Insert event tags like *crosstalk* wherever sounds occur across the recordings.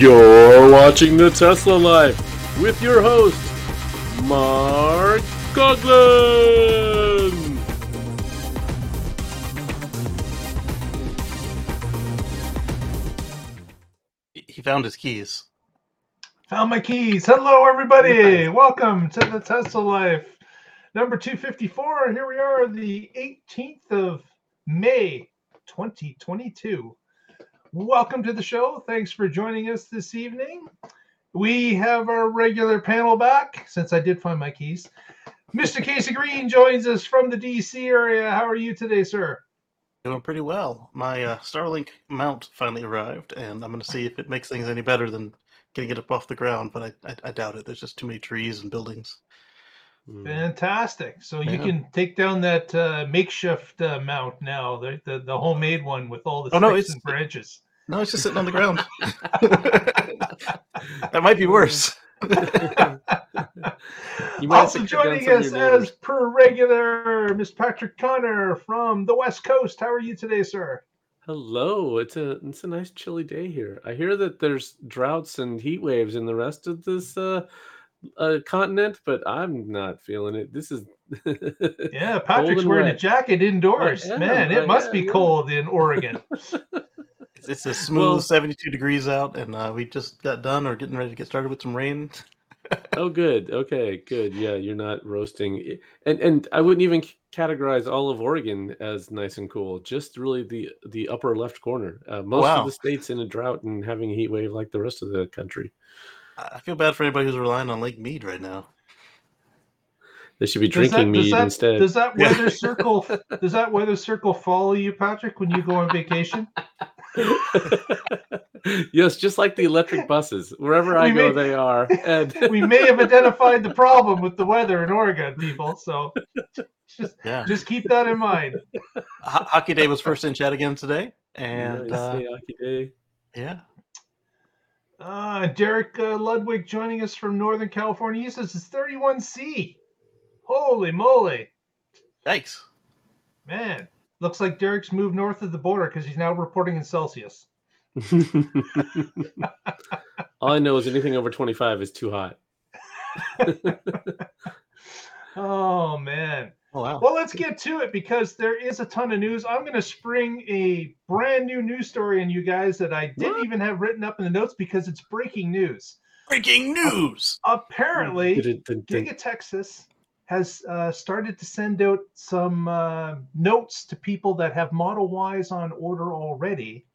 You're watching the Tesla Life with your host, Mark Coughlin. He found his keys. Found my keys. Hello, everybody. Welcome to the Tesla Life number 254. Here we are, the 18th of May, 2022. Welcome to the show. Thanks for joining us this evening. We have our regular panel back since I did find my keys. Mr. Casey Green joins us from the DC area. How are you today, sir? Doing pretty well. My uh, Starlink mount finally arrived, and I'm going to see if it makes things any better than getting it up off the ground. But I, I, I doubt it. There's just too many trees and buildings. Fantastic. So you Yeah. can take down that uh, makeshift uh, mount now, the, the the homemade one with all the Oh, no, sticks it's- and branches. No, it's just sitting on the ground. *laughs* *laughs* that might be worse. You might also to cut joining us as per regular, Mr. Patrick Connor from the West Coast. How are you today, sir? Hello, it's a it's a nice chilly day here. I hear that there's droughts and heat waves in the rest of this uh, uh continent, but I'm not feeling it. This is Yeah, *laughs* Patrick's and wearing a jacket indoors. I am, Man, I it must am, be yeah. cold in Oregon. It's, *laughs* it's a smooth Well- 72 degrees out, and uh, we just got done or getting ready to get started with some rain. *laughs* oh good. Okay, good. Yeah, you're not roasting. And and I wouldn't even categorize all of Oregon as nice and cool. Just really the the upper left corner. Uh, most Wow. of the states in a drought and having a heat wave like the rest of the country. I I feel bad for anybody who's relying on Lake Mead right now. They should be Does drinking that, does mead that, instead. Does that Yeah. weather circle *laughs* does that weather circle follow you, Patrick, when you go on vacation? *laughs* yes, just like the electric buses. Wherever I We go, may- they are. *laughs* And we may have identified the problem with the weather in Oregon, people. So just Yeah. just keep that in mind. Ho- Hockey Day was first in chat again today, and Nice. uh, Hey, Aki Day. yeah, Uh, Derek uh, Ludwig joining us from Northern California. He says it's 31C. Holy moly, thanks. man! Looks like Derek's moved north of the border because he's now reporting in Celsius. *laughs* *laughs* All I know is anything over 25 is too hot. *laughs* Oh man. Oh wow. Well, let's get to it because there is a ton of news. I'm going to spring a brand new news story on you guys that I didn't What? even have written up in the notes because it's breaking news. Breaking news. Apparently, Dun-dun-dun-dun. Giga Texas has uh, started to send out some uh, notes to people that have Model Ys on order already,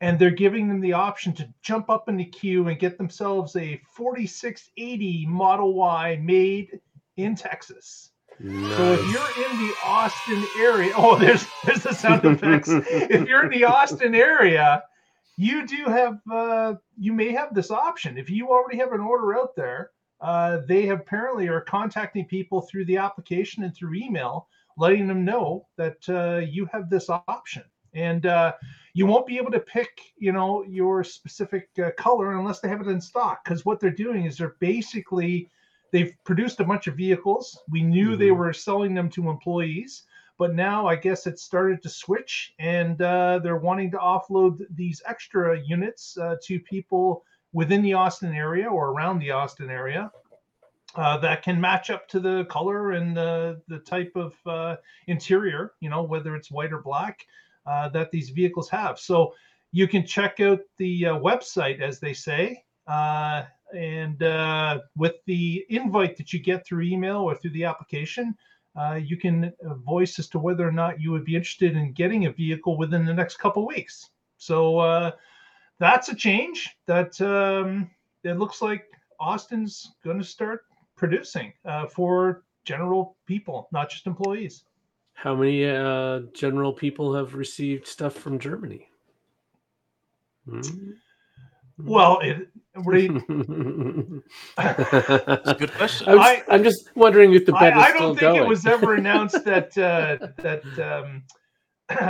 and they're giving them the option to jump up in the queue and get themselves a 4680 Model Y made in Texas. So if you're in the Austin area, *laughs* oh, there's there's the sound effects. if you're in the Austin area, you do have uh, you may have this option. If you already have an order out there, uh, they apparently are contacting people through the application and through email, letting them know that uh, you have this option. And uh, you won't be able to pick, you know, your specific uh, color unless they have it in stock. Because what they're doing is they're basically they've produced a bunch of vehicles. We knew they Mhm. were selling them to employees, but now I guess it's started to switch, and uh, they're wanting to offload these extra units uh, to people within the Austin area or around the Austin area. Uh, that can match up to the color and the, the type of uh, interior, you know, whether it's white or black, uh, that these vehicles have. So you can check out the uh, website, as they say, uh, and uh, with the invite that you get through email or through the application, uh, you can uh, voice as to whether or not you would be interested in getting a vehicle within the next couple weeks. So uh, that's a change that um, it looks like Austin's going to start producing uh, for general people, not just employees. How many uh, general people have received stuff from Germany? Hmm? Well, it, re- *laughs* a good question. I'm, I- just, I'm just wondering if the I, bet is I still don't think going. it was ever *laughs* announced that uh, that um,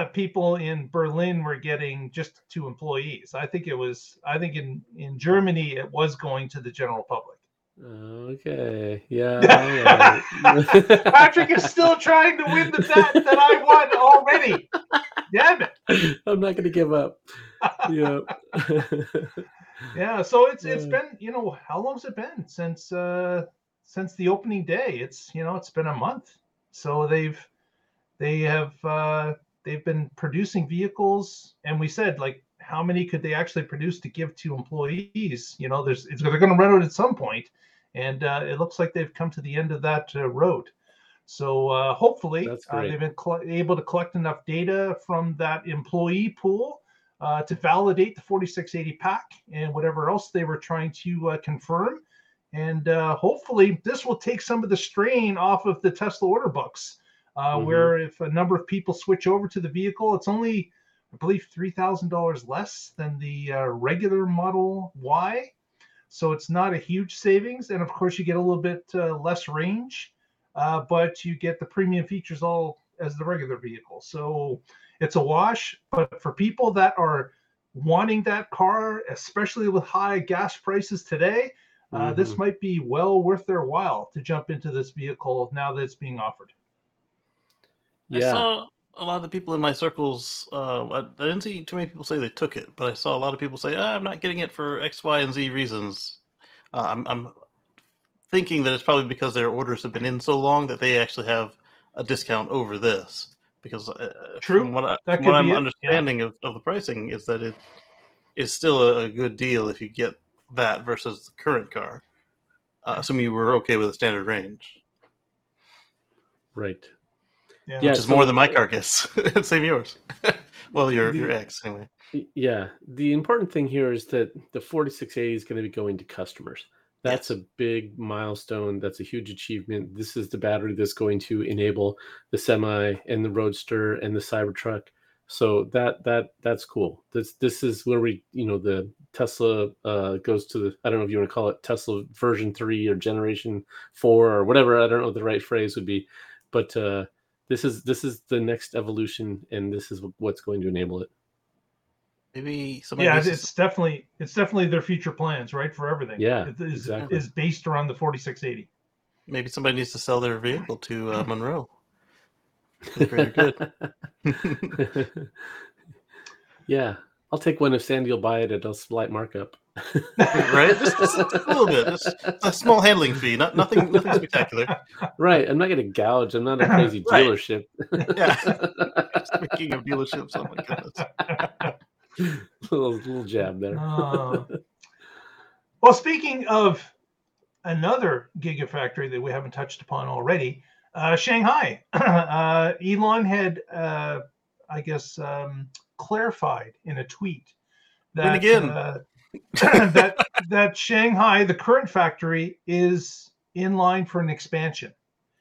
*clears throat* people in Berlin were getting just two employees. I think it was. I think in in Germany it was going to the general public. Okay. Yeah. *laughs* right. Patrick is still trying to win the bet that I won already. Damn it! I'm not going to give up. Yeah. Yeah so it's it's been you know how long's it been? Since uh since the opening day. It's you know it's been a month. So they've they have uh they've been producing vehicles. And we said like how many could they actually produce to give to employees? You know there's it's, they're going to run out at some point. And uh, it looks like they've come to the end of that uh, road. So uh, hopefully uh, they've been cl- able to collect enough data from that employee pool uh, to validate the 4680 pack and whatever else they were trying to uh, confirm. And uh, hopefully, this will take some of the strain off of the Tesla order books, uh, Mhm. where if a number of people switch over to the vehicle, it's only, I believe, $3,000 less than the uh, regular Model Y. So it's not a huge savings. And of course, you get a little bit uh, less range, uh, but you get the premium features all as the regular vehicle. So it's a wash. But for people that are wanting that car, especially with high gas prices today, uh, this Mhm. might be well worth their while to jump into this vehicle now that it's being offered. Yeah. I saw a lot of the people in my circles. Uh, I, I didn't see too many people say they took it, but I saw a lot of people say, ah, "I'm not getting it for X, Y, and Z reasons." Uh, I'm, I'm thinking that it's probably because their orders have been in so long that they actually have a discount over this. Because uh, True. from what, I, that what I'm it, understanding of, of the pricing is that it is still a, a good deal if you get that versus the current car. Uh, assuming you were okay with the standard range, Right. Yeah. Yeah, which is so- more than my car gets. *laughs* Same yours. *laughs* well, your your The- X anyway. Yeah. The important thing here is that the 4680 is going to be going to customers. That's a big milestone. That's a huge achievement. This is the battery that's going to enable the semi and the roadster and the Cybertruck. So that that that's cool. This this is where we you know the Tesla uh, goes to the I don't know if you want to call it Tesla version three or generation four or whatever. I don't know the right phrase would be, but uh, this is this is the next evolution, and this is what's going to enable it. Maybe somebody yeah, needs to it's definitely it's definitely their future plans, right, for everything. Yeah, it is exactly. is based around the 4680. Maybe somebody needs to sell their vehicle to uh, *laughs* Munro. For the greater good. *laughs* yeah, I'll take one if Sandy will buy it at a slight markup. *laughs* right? Just, just a little bit. Just a small handling fee. Not nothing. Nothing spectacular. right, I'm not going to gouge. I'm not a crazy Right. dealership. Yeah. Speaking of dealerships, oh my goodness. *laughs* little, little jab there. Uh, *laughs* well, speaking of another gigafactory that we haven't touched upon already, uh, Shanghai. *clears throat* uh, Elon had, uh, I guess, um, clarified in a tweet that again. uh, *coughs* that that Shanghai, the current factory, is in line for an expansion.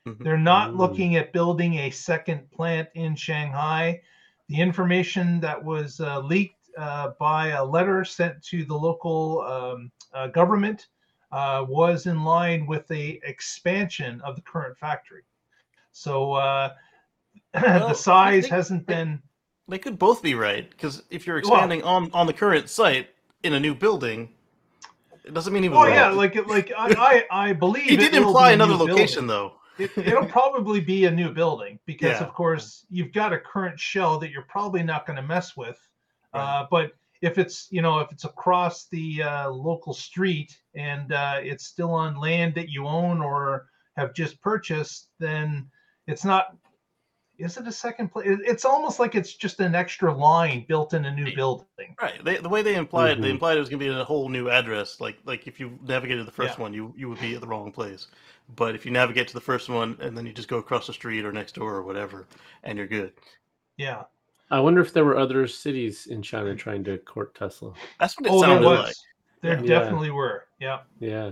Mhm. They're not Ooh. looking at building a second plant in Shanghai. The information that was uh, leaked uh, by a letter sent to the local um, uh, government uh, was in line with the expansion of the current factory. So uh, *clears throat* Well, the size hasn't they- been. They could both be right because if you're Well- expanding on on the current site in a new building, it doesn't mean he was Oh wrong. yeah, like like I I, I *laughs* believe he it did will imply another location building. though. it, it'll probably be a new building because *laughs* Yeah. of course you've got a current shell that you're probably not going to mess with Right. uh, but if it's you know if it's across the uh, local street and uh, it's still on land that you own or have just purchased then it's not is it a second place it's almost like it's just an extra line built in a new building Right. They, the way they implied, they Mhm. implied it was going to be a whole new address. Like like if you navigated the first Yeah. one, you you would be at the wrong place. But if you navigate to the first one and then you just go across the street or next door or whatever, and you're good. yeah I wonder if there were other cities in China trying to court Tesla. That's what it oh there sounded was like. there Yeah. definitely were yeah Yeah,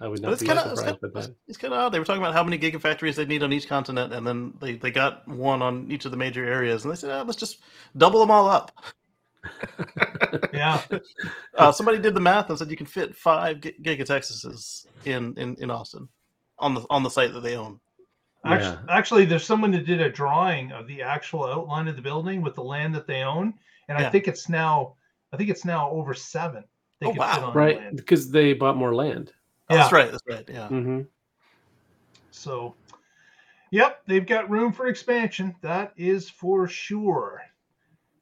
I would But not it's be kind of it's surprised kind by of that. it's kind of odd. They were talking about how many gigafactories they need on each continent, and then they, they got one on each of the major areas, and they said, oh, let's just double them all up. *laughs* yeah Uh, somebody did the math and said you can fit five gi- gigatexases in, in, in Austin on the on the site that they own. Actually, Yeah. actually, there's someone that did a drawing of the actual outline of the building with the land that they own, and I think it's now, I think it's now over seven. They Oh, wow. on Right, land. because they bought more land. Oh, That's right. That's right. Yeah. hmm So, yep, they've got room for expansion. That is for sure.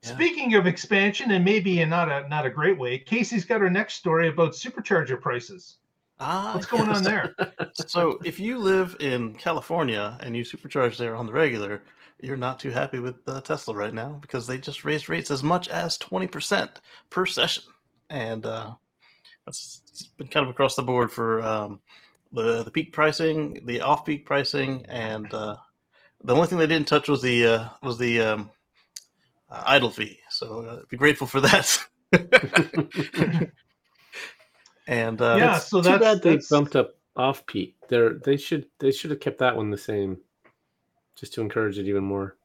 Yeah. Speaking of expansion, and maybe in not a not a great way, Casey's got her next story about supercharger prices. Ah, What's going on there? So if you live in California and you supercharge there on the regular, you're not too happy with uh, Tesla right now because they just raised rates as much as 20% per session. And uh, that's it's been kind of across the board for um, the, the peak pricing, the off peak pricing, and uh, the only thing they didn't touch was the uh, was the um, uh, idle fee. So uh, be grateful for that. *laughs* *laughs* and uh, Yeah, It's so too that's- bad they that's- bumped up off peak. They're they should they should have kept that one the same, just to encourage it even more.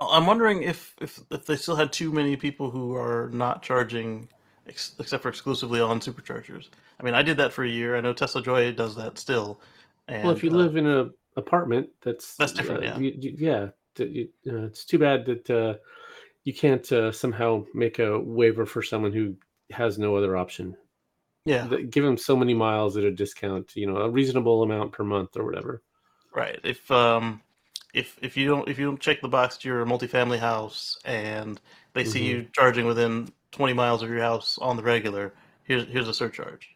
I'm wondering if, if if they still had too many people who are not charging, ex- except for exclusively on superchargers. I mean, I did that for a year. I know Tesla Joy does that still. And, well, if you uh, live in a apartment, that's That's different, uh, yeah. you- you- yeah. you- uh, it's too bad that uh, you can't uh, somehow make a waiver for someone who has no other option. Yeah, Th- Give them so many miles at a discount, you know, a reasonable amount per month or whatever. right. If um, if if you don't if you don't check the box to your multifamily house and they see Mhm. you charging within 20 miles of your house on the regular, here's here's a surcharge.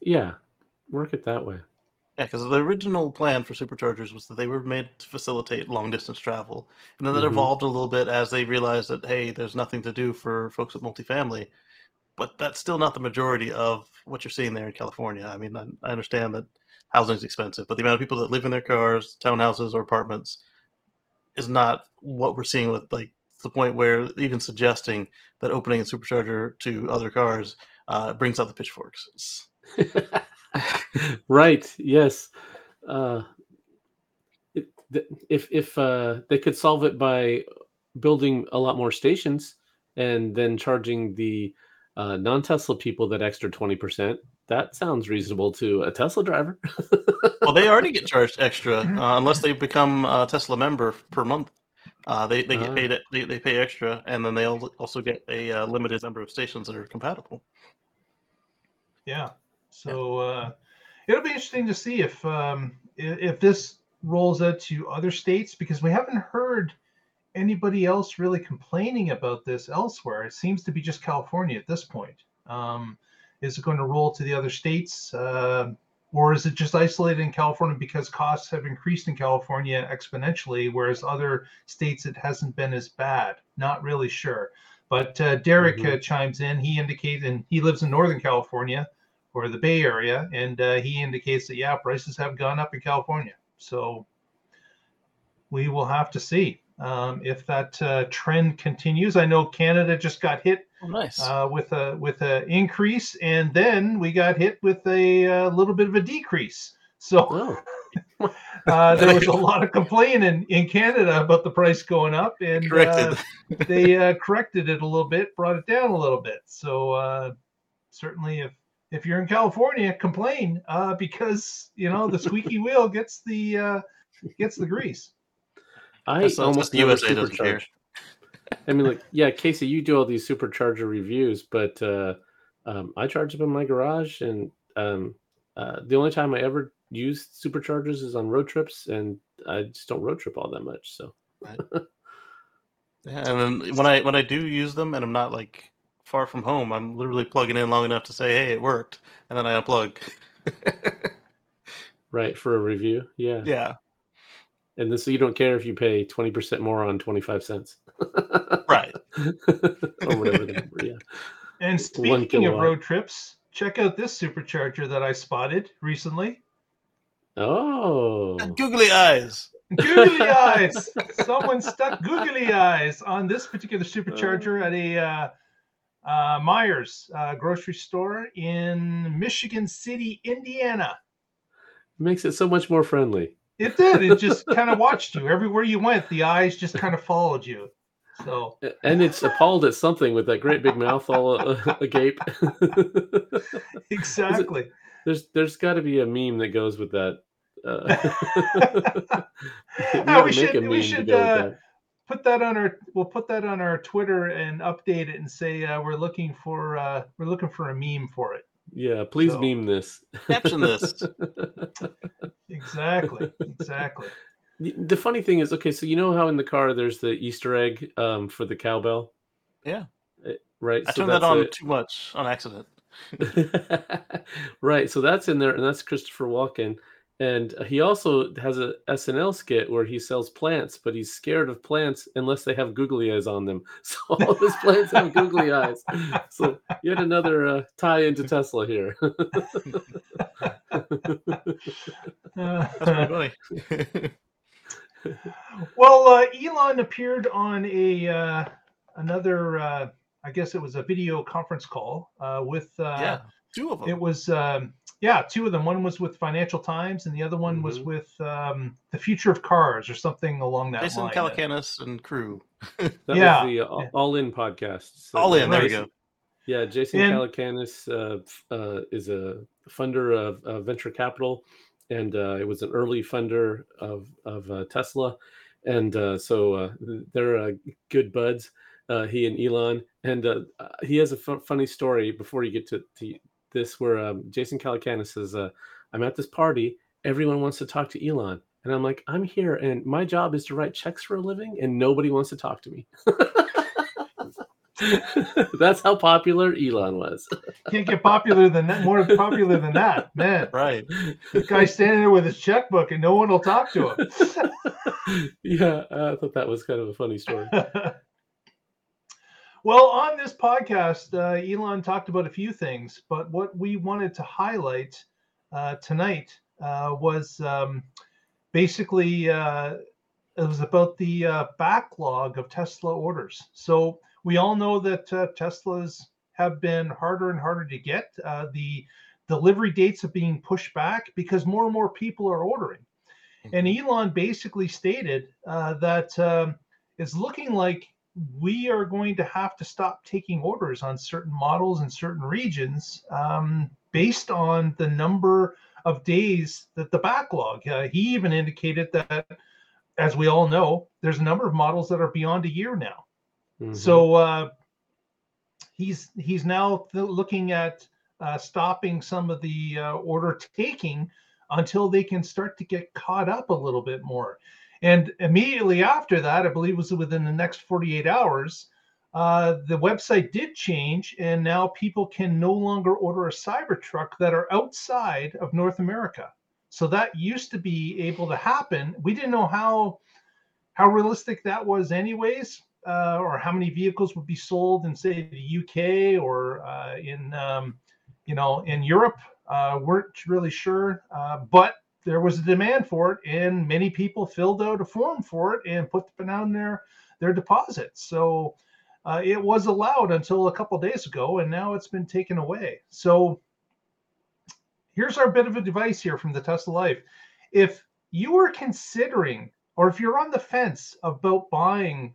Yeah, work it that way. Yeah, because the original plan for superchargers was that they were made to facilitate long distance travel, and then that Mhm. evolved a little bit as they realized that hey, there's nothing to do for folks with multifamily. But that's still not the majority of what you're seeing there in California. I mean, I, I understand that housing is expensive, but the amount of people that live in their cars, townhouses, or apartments is not what we're seeing with like the point where even suggesting that opening a supercharger to other cars uh, brings out the pitchforks. *laughs* Right. Yes. Uh, if if uh, they could solve it by building a lot more stations and then charging the uh, non-Tesla people that extra twenty percent, that sounds reasonable to a Tesla driver. *laughs* well, they already get charged extra *laughs* uh, unless they become a Tesla member per month. Uh, they they get Ah. paid they, they pay extra, and then they al- also get a uh, limited number of stations that are compatible. Yeah. So uh, it'll be interesting to see if um, if this rolls out to other states because we haven't heard anybody else really complaining about this elsewhere. It seems to be just California at this point. Um, is it going to roll to the other states, uh, or is it just isolated in California because costs have increased in California exponentially, whereas other states it hasn't been as bad? Not really sure. But uh, Derek Mhm. uh, chimes in. He indicated, and he lives in Northern California or the Bay Area, and uh, he indicates that yeah, prices have gone up in California. So we will have to see um, if that uh, trend continues. I know Canada just got hit Oh, nice. uh, with a with a increase, and then we got hit with a, uh little bit of a decrease. So oh, *laughs* uh, there was a *laughs* lot of complaining in Canada about the price going up, and uh, Corrected. *laughs* they uh, corrected it a little bit, brought it down a little bit. So uh, certainly, if if you're in California, complain uh, because you know the squeaky wheel gets the uh, gets the grease. I That's- almost never USA doesn't care. supercharge. I mean, like, yeah, Casey, you do all these supercharger reviews, but uh, um, I charge them in my garage, and um, uh, the only time I ever use superchargers is on road trips, and I just don't road trip all that much. So, Yeah, and then when I when I do use them, and I'm not like far from home, I'm literally plugging in long enough to say, "Hey, it worked," and then I unplug. right for a review, yeah, yeah, and then so you don't care if you pay twenty percent more on twenty five cents, right. *laughs* or whatever the number. Yeah, And speaking of road trips, check out this supercharger that I spotted recently. oh, Googly eyes. Googly *laughs* eyes! Someone stuck googly eyes on this particular supercharger at a uh, uh, Meijer's uh, grocery store in Michigan City, Indiana. makes it so much more friendly. It did. It just kind of watched you everywhere you went. The eyes just kind of followed you. So And it's appalled at something with that great big mouth all uh, agape. *laughs* exactly. there's there's got to be a meme that goes with that. Uh, *laughs* *laughs* we Ah, we should- we should, uh, that. put that on our we'll put that on our Twitter and update it and say uh, we're looking for uh, we're looking for a meme for it. Yeah, please so- meme this. Caption this. *laughs* Exactly. exactly. The, the funny thing is, okay, so you know how in the car there's the Easter egg um, for the cowbell, Yeah, eh, right? I So turned that on a- too much on accident. *laughs* right. So that's in there, and that's Christopher Walken. And he also has a SNL skit where he sells plants, but he's scared of plants unless they have googly eyes on them. *laughs* So all his plants have googly eyes. So yet another uh, tie into Tesla here. That's pretty funny. *laughs* well, uh, Elon appeared on a uh, another, uh, I guess it was a video conference call uh, with. Uh, yeah, two of them. It was, um, yeah, two of them. One was with Financial Times, and the other one was Mhm. with um, the Future of Cars or something along that Jason line. Calacanis and crew. That Yeah. was the uh, All In podcast. So, All in. There you go. Yeah, Jason And- Calacanis uh, uh, is a funder of uh, venture capital, and uh, it was an early funder of of uh, Tesla, and uh, so uh, they're uh, good buds. Uh, he and Elon, and uh, uh, he has a funny story before you get to, to this, where um, Jason Calacanis says, uh, "I'm at this party. Everyone wants to talk to Elon." And I'm like, I'm here, and my job is to write checks for a living, and nobody wants to talk to me. *laughs* That's how popular Elon was. Can't get popular than that. More popular than that, man. Right. The guy standing there with his checkbook, and no one will talk to him. *laughs* yeah, I thought that was kind of a funny story. *laughs* well, on this podcast, uh, Elon talked about a few things, but what we wanted to highlight uh, tonight uh, was um, basically uh, it was about the uh, backlog of Tesla orders. So we all know that uh, Teslas have been harder and harder to get. Uh, the delivery dates are being pushed back because more and more people are ordering. And Elon basically stated uh, that um, it's looking like we are going to have to stop taking orders on certain models in certain regions um, based on the number of days that the backlog. Uh, he even indicated that, as we all know, there's a number of models that are beyond a year now. Mhm. So uh, he's he's now th- looking at uh, stopping some of the uh, order taking until they can start to get caught up a little bit more. And immediately after that, I believe it was within the next 48 hours, uh, the website did change, and now people can no longer order a Cybertruck that are outside of North America. So that used to be able to happen. We didn't know how how realistic that was, anyways, uh, or how many vehicles would be sold in, say, the UK or uh, in um, you know in Europe. Uh, weren't really sure, uh, but there was a demand for it, and many people filled out a form for it and put down their their deposits. So uh, it was allowed until a couple days ago, and now it's been taken away. So here's our bit of a advice here from the Tesla Life: if you are considering, or if you're on the fence about buying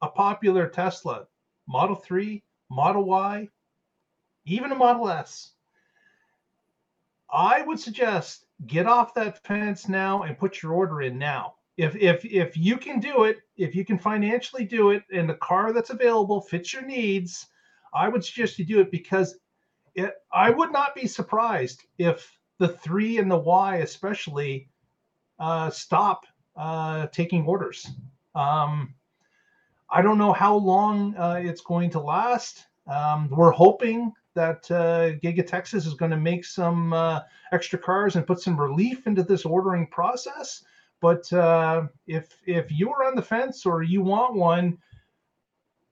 a popular Tesla Model 3, Model Y, even a Model S, I would suggest get off that fence now and put your order in now. If if if you can do it, if you can financially do it, and the car that's available fits your needs, I would suggest you do it because it. I would not be surprised if the three and the Y especially uh, stop uh, taking orders. Um, I don't know how long uh, it's going to last. Um, we're hoping that uh, Giga Texas is going to make some uh, extra cars and put some relief into this ordering process. But uh, if if you are on the fence or you want one,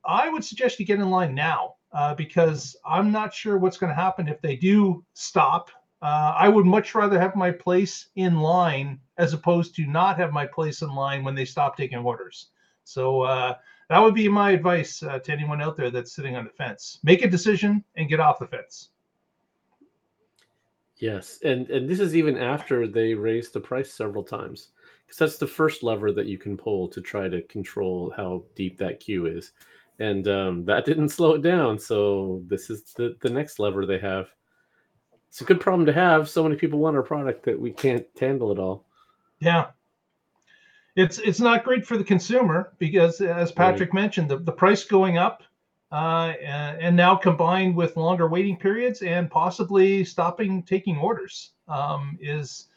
I would suggest you get in line now uh, because I'm not sure what's going to happen if they do stop. Uh, I would much rather have my place in line as opposed to not have my place in line when they stop taking orders. So uh, that would be my advice uh, to anyone out there that's sitting on the fence. Make a decision and get off the fence. Yes, and and this is even after they raised the price several times, because that's the first lever that you can pull to try to control how deep that queue is, and um, that didn't slow it down. So this is the the next lever they have. It's a good problem to have. So many people want our product that we can't handle it all. Yeah. It's it's not great for the consumer because, as Patrick mentioned, the, the price going up, uh, and, and now combined with longer waiting periods and possibly stopping taking orders um, is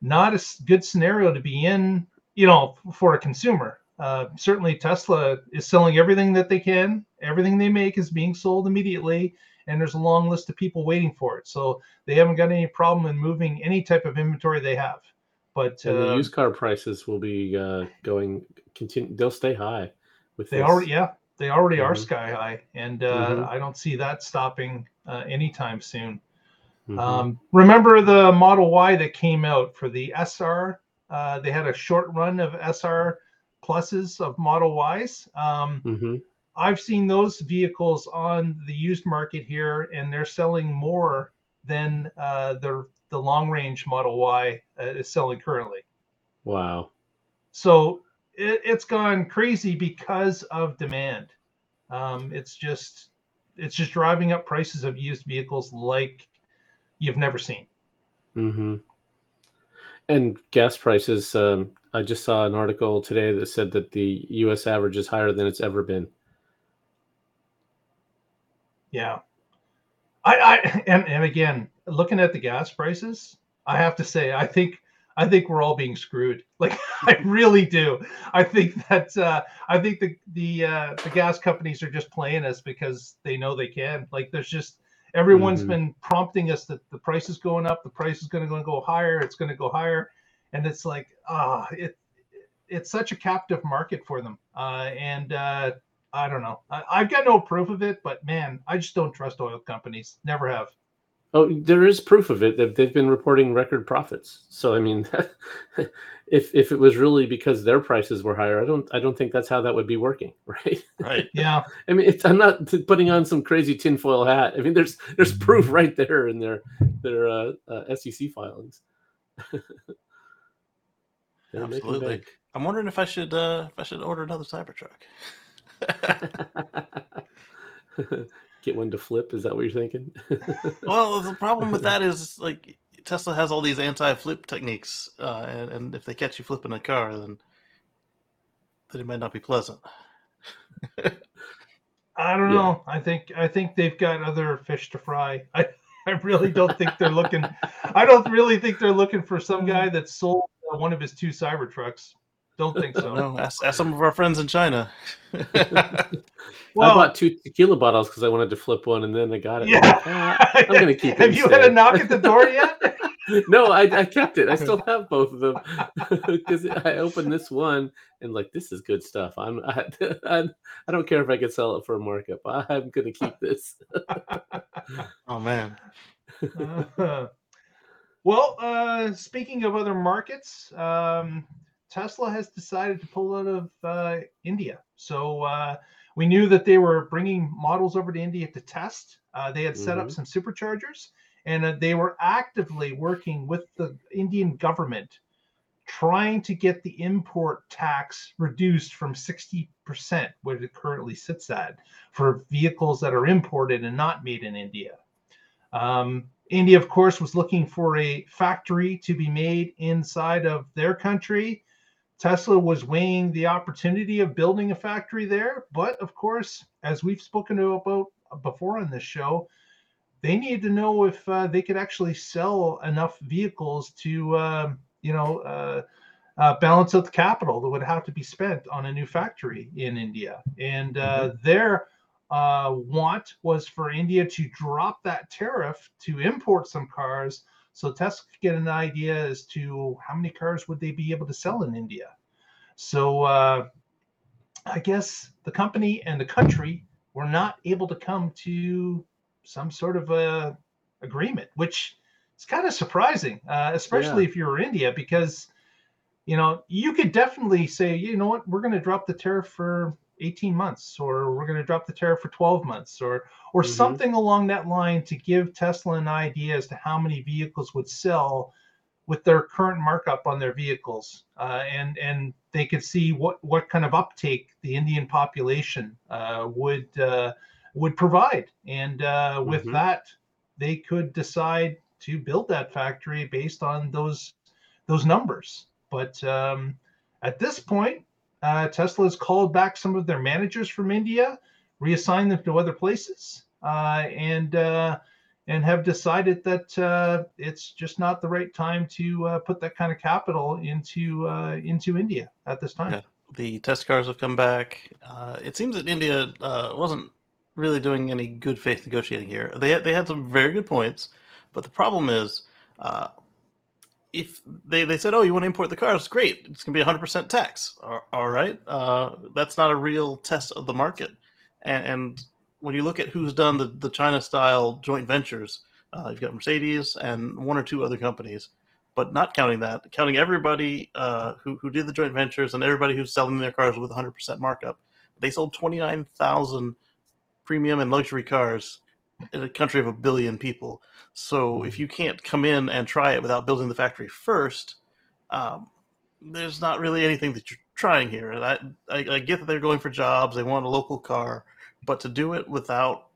not a good scenario to be in you know, for a consumer. Uh, certainly, Tesla is selling everything that they can. Everything they make is being sold immediately, and there's a long list of people waiting for it. So they haven't got any problem in moving any type of inventory they have. But And the uh, used car prices will be uh, going continue. They'll stay high. With they this. already, yeah, they already are Mhm. sky high, and uh, Mhm. I don't see that stopping uh, anytime soon. Mhm. Um, remember the Model Y that came out for the SR? Uh, they had a short run of SR pluses of Model Ys. Um, Mhm. I've seen those vehicles on the used market here, and they're selling more than uh, the the long range Model Y uh, is selling currently. Wow. So it, it's gone crazy because of demand. Um, it's just it's just driving up prices of used vehicles like you've never seen. hmm And gas prices. Um, I just saw an article today that said that the U.S. average is higher than it's ever been. Yeah. I, I and, and again, looking at the gas prices, I have to say, I think I think we're all being screwed. *laughs* Like I really do. I think that uh, I think the the uh, the gas companies are just playing us because they know they can. Like there's just everyone's Mhm. been prompting us that the price is going up, the price is going to go higher, it's going to go higher, and it's like ah, it it's such a captive market for them. Uh, and uh, I don't know. I, I've got no proof of it, but man, I just don't trust oil companies. Never have. Oh, there is proof of it. They've, they've been reporting record profits. So I mean, *laughs* if if it was really because their prices were higher, I don't I don't think that's how that would be working, *laughs* right? Right. *laughs* Yeah, I mean, it's, I'm not putting on some crazy tinfoil hat. I mean, there's there's proof right there in their their uh, uh, SEC filings. Absolutely. I'm wondering if I should uh, if I should order another Cybertruck. Get one to flip. Is that what you're thinking? *laughs* well, the problem with that is like Tesla has all these anti-flip techniques, uh, and, and if they catch you flipping a car, then then it might not be pleasant. *laughs* I don't Yeah. know. I think I think they've got other fish to fry. *laughs* I I really don't think they're looking. I don't really think they're looking for some guy that sold uh, one of his two Cybertrucks. Don't think so. *laughs* No, ask, ask some of our friends in China. *laughs* Well, I bought two tequila bottles because I wanted to flip one, and then I got it. Yeah. Ah, I'm gonna keep *laughs* it Have you had a knock at the door yet? no, I, I kept it. I still have both of them because I opened this one and like this is good stuff. I'm I, I, I don't care if I could sell it for a markup. I'm gonna keep this. oh man, Uh, well, uh, speaking of other markets, um, Tesla has decided to pull out of uh, India. So uh, we knew that they were bringing models over to India to test. Uh, they had set up Mhm. some superchargers, and uh, they were actively working with the Indian government, trying to get the import tax reduced from 60%, where it currently sits at, for vehicles that are imported and not made in India. Um, India, of course, was looking for a factory to be made inside of their country. Tesla was weighing the opportunity of building a factory there, but of course, as we've spoken about before on this show, they needed to know if uh, they could actually sell enough vehicles to, uh, you know, uh, uh, balance out the capital that would have to be spent on a new factory in India. And uh, their uh, want was for India to drop that tariff to import some cars so Tesla could get an idea as to how many cars would they be able to sell in India. So uh, I guess the company and the country were not able to come to some sort of a agreement, which is kind of surprising, uh, especially if you're India, because you know you could definitely say, you know what, we're going to drop the tariff for 18 months, or we're going to drop the tariff for 12 months, or or Mhm. something along that line to give Tesla an idea as to how many vehicles would sell with their current markup on their vehicles, uh, and and they could see what what kind of uptake the Indian population uh, would uh, would provide, and uh, with Mhm. that they could decide to build that factory based on those those numbers. But um, at this point, uh, Tesla has called back some of their managers from India, reassigned them to other places, uh, and uh, and have decided that uh, it's just not the right time to uh, put that kind of capital into uh, into India at this time. Yeah. The test cars have come back. It seems that India wasn't really doing any good faith negotiating here. They they had some very good points, but the problem is, if they, they said, "Oh, you want to import the cars? Great, it's going to be 100% tax." All right, that's not a real test of the market, and, and when you look at who's done the, the China style joint ventures, uh, you've got Mercedes and one or two other companies, but not counting that, counting everybody uh, who, who did the joint ventures and everybody who's selling their cars with 100% markup. They sold 29,000 premium and luxury cars in a country of a billion people. So if you can't come in and try it without building the factory first, um, there's not really anything that you're trying here. And I, I, I get that they're going for jobs, they want a local car but to do it without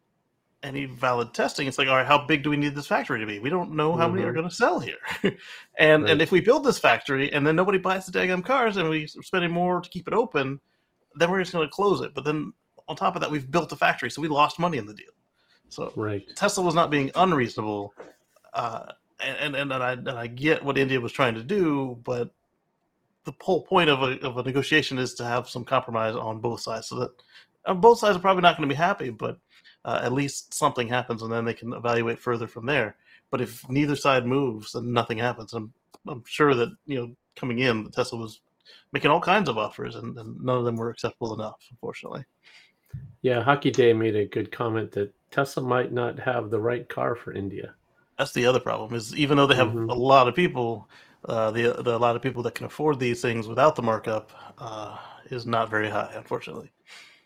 any valid testing, it's like, all right, how big do we need this factory to be? We don't know how mm-hmm. many are mm-hmm. going to sell here. *laughs* and right. and if we build this factory and then nobody buys the daggum cars and we're spending more to keep it open, then we're just going to close it. But then on top of that, we've built a factory, so we lost money in the deal. So right. Tesla was not being unreasonable, uh, and, and and I and I get what India was trying to do, but the whole point of a of a negotiation is to have some compromise on both sides, so that uh, both sides are probably not going to be happy, but uh, at least something happens, and then they can evaluate further from there. But if neither side moves, then nothing happens. I'm I'm sure that you know coming in, Tesla was making all kinds of offers, and, and none of them were acceptable enough, unfortunately. Yeah, Hockey Day made a good comment that Tesla might not have the right car for India. That's the other problem. Is even though they have mm-hmm. a lot of people, uh, the, the a lot of people that can afford these things without the markup uh, is not very high, unfortunately.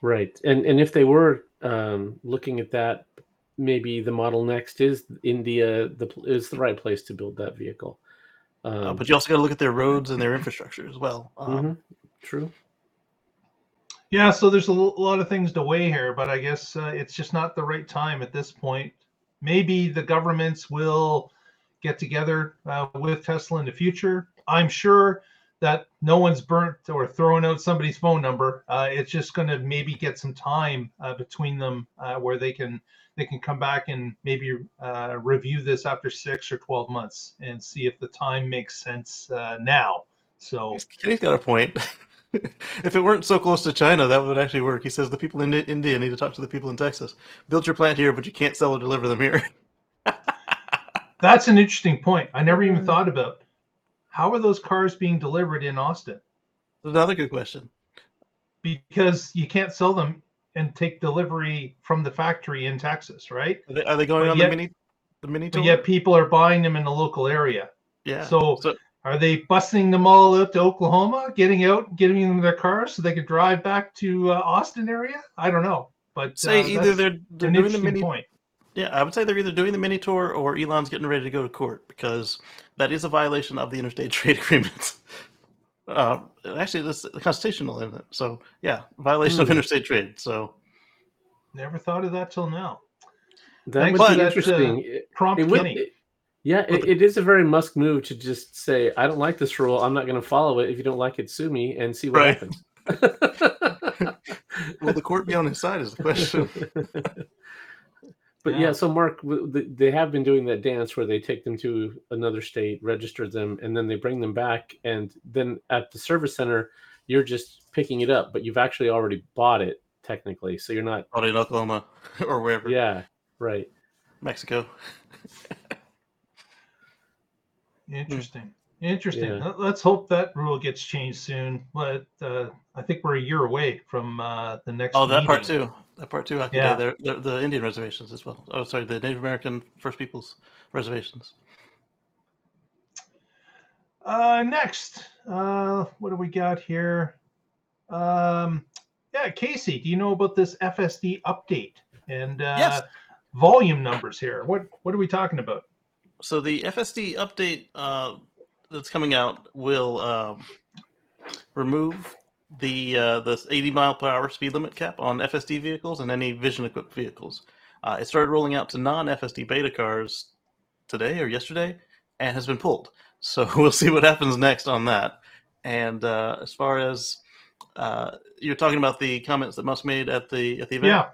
Right, and and if they were um, looking at that, maybe the Model Next is India the is the right place to build that vehicle. Uh, um, uh, but you also got to look at their roads and their infrastructure as well. Um, mm-hmm. True. Yeah, so there's a lot of things to weigh here, but I guess uh, it's just not the right time at this point. Maybe the governments will get together uh, with Tesla in the future. I'm sure that no one's burnt or thrown out somebody's phone number. Uh, it's just going to maybe get some time uh, between them uh, where they can they can come back and maybe uh, review this after six or twelve months and see if the time makes sense now. So Kenny's got a point. *laughs* if it weren't so close to China, that would actually work. He says the people in India need to talk to the people in Texas. Build your plant here, but you can't sell or deliver them here. *laughs* That's an interesting point. I never even hmm. thought about how are those cars being delivered in Austin? Another good question. Because you can't sell them and take delivery from the factory in Texas, right? Are they, are they going but on yet, the mini the mini tour? yet people are buying them in the local area. Yeah. So, so are they busing them all out to Oklahoma, getting out, getting them their cars so they could drive back to uh, Austin area? I don't know, but say uh, either they're, they're doing the mini point. Yeah, I would say they're either doing the mini tour or Elon's getting ready to go to court because that is a violation of the interstate *laughs* trade agreement. Uh, actually, it's constitutional, isn't it? So, yeah, violation mm. of hmm. interstate trade. So, never thought of that till now. That Thanks would be that, interesting. Uh, prompt it, Kenny. It, yeah, it, it is a very Musk move to just say, "I don't like this rule. I'm not going to follow it. If you don't like it, sue me and see what right. happens." *laughs* Will the court be on his side? Is the question. *laughs* But yeah. yeah. so Mark, they have been doing that dance where they take them to another state, register them, and then they bring them back. And then at the service center, you're just picking it up, but you've actually already bought it technically. So you're not. Bought in Oklahoma *laughs* or wherever. Yeah, right. Mexico. Interesting. Interesting. Yeah. Let's hope that rule gets changed soon. But uh, I think we're a year away from uh, the next. Oh, that meeting. part too. That part too. I can yeah. the, the, the Indian reservations as well. Oh, sorry, the Native American First Peoples reservations. Uh, next, uh, what do we got here? Um, yeah, Casey, do you know about this FSD update and uh, yes. volume numbers here? What what are we talking about? So the FSD update uh, that's coming out will um, remove the uh, the 80 mile per hour speed limit cap on FSD vehicles and any vision equipped vehicles. Uh, it started rolling out to non FSD beta cars today or yesterday and has been pulled. *laughs* So we'll see what happens next on that. And uh, as far as uh, you're talking about the comments that Musk made at the at the event, yeah,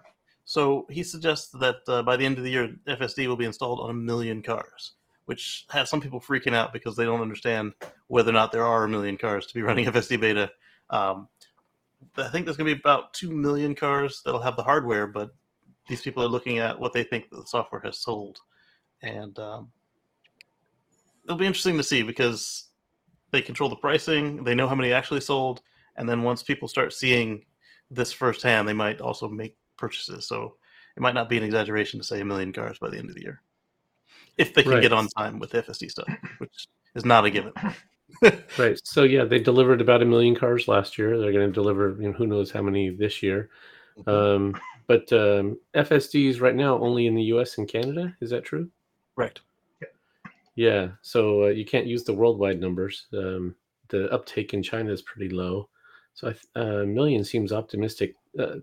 So he suggests that uh, by the end of the year, FSD will be installed on a million cars, which has some people freaking out because they don't understand whether or not there are a million cars to be running *laughs* FSD beta. Um, I think there's going to be about two million cars that'll have the hardware, but these people are looking at what they think the software has sold, and um, it'll be interesting to see because they control the pricing, they know how many actually sold, and then once people start seeing this firsthand, they might also make purchases. So it might not be an exaggeration to say a million cars by the end of the year, if they can Right. get on time with FSD stuff, which is not a given. *laughs* Right. So yeah, they delivered about a million cars last year. They're going to deliver, you know, who knows how many this year. Um, but um, FSDs right now only in the U.S. and Canada. Is that true? Right. Yeah. So uh, you can't use the worldwide numbers. Um, the uptake in China is pretty low. So I th- uh, a million seems optimistic. Uh,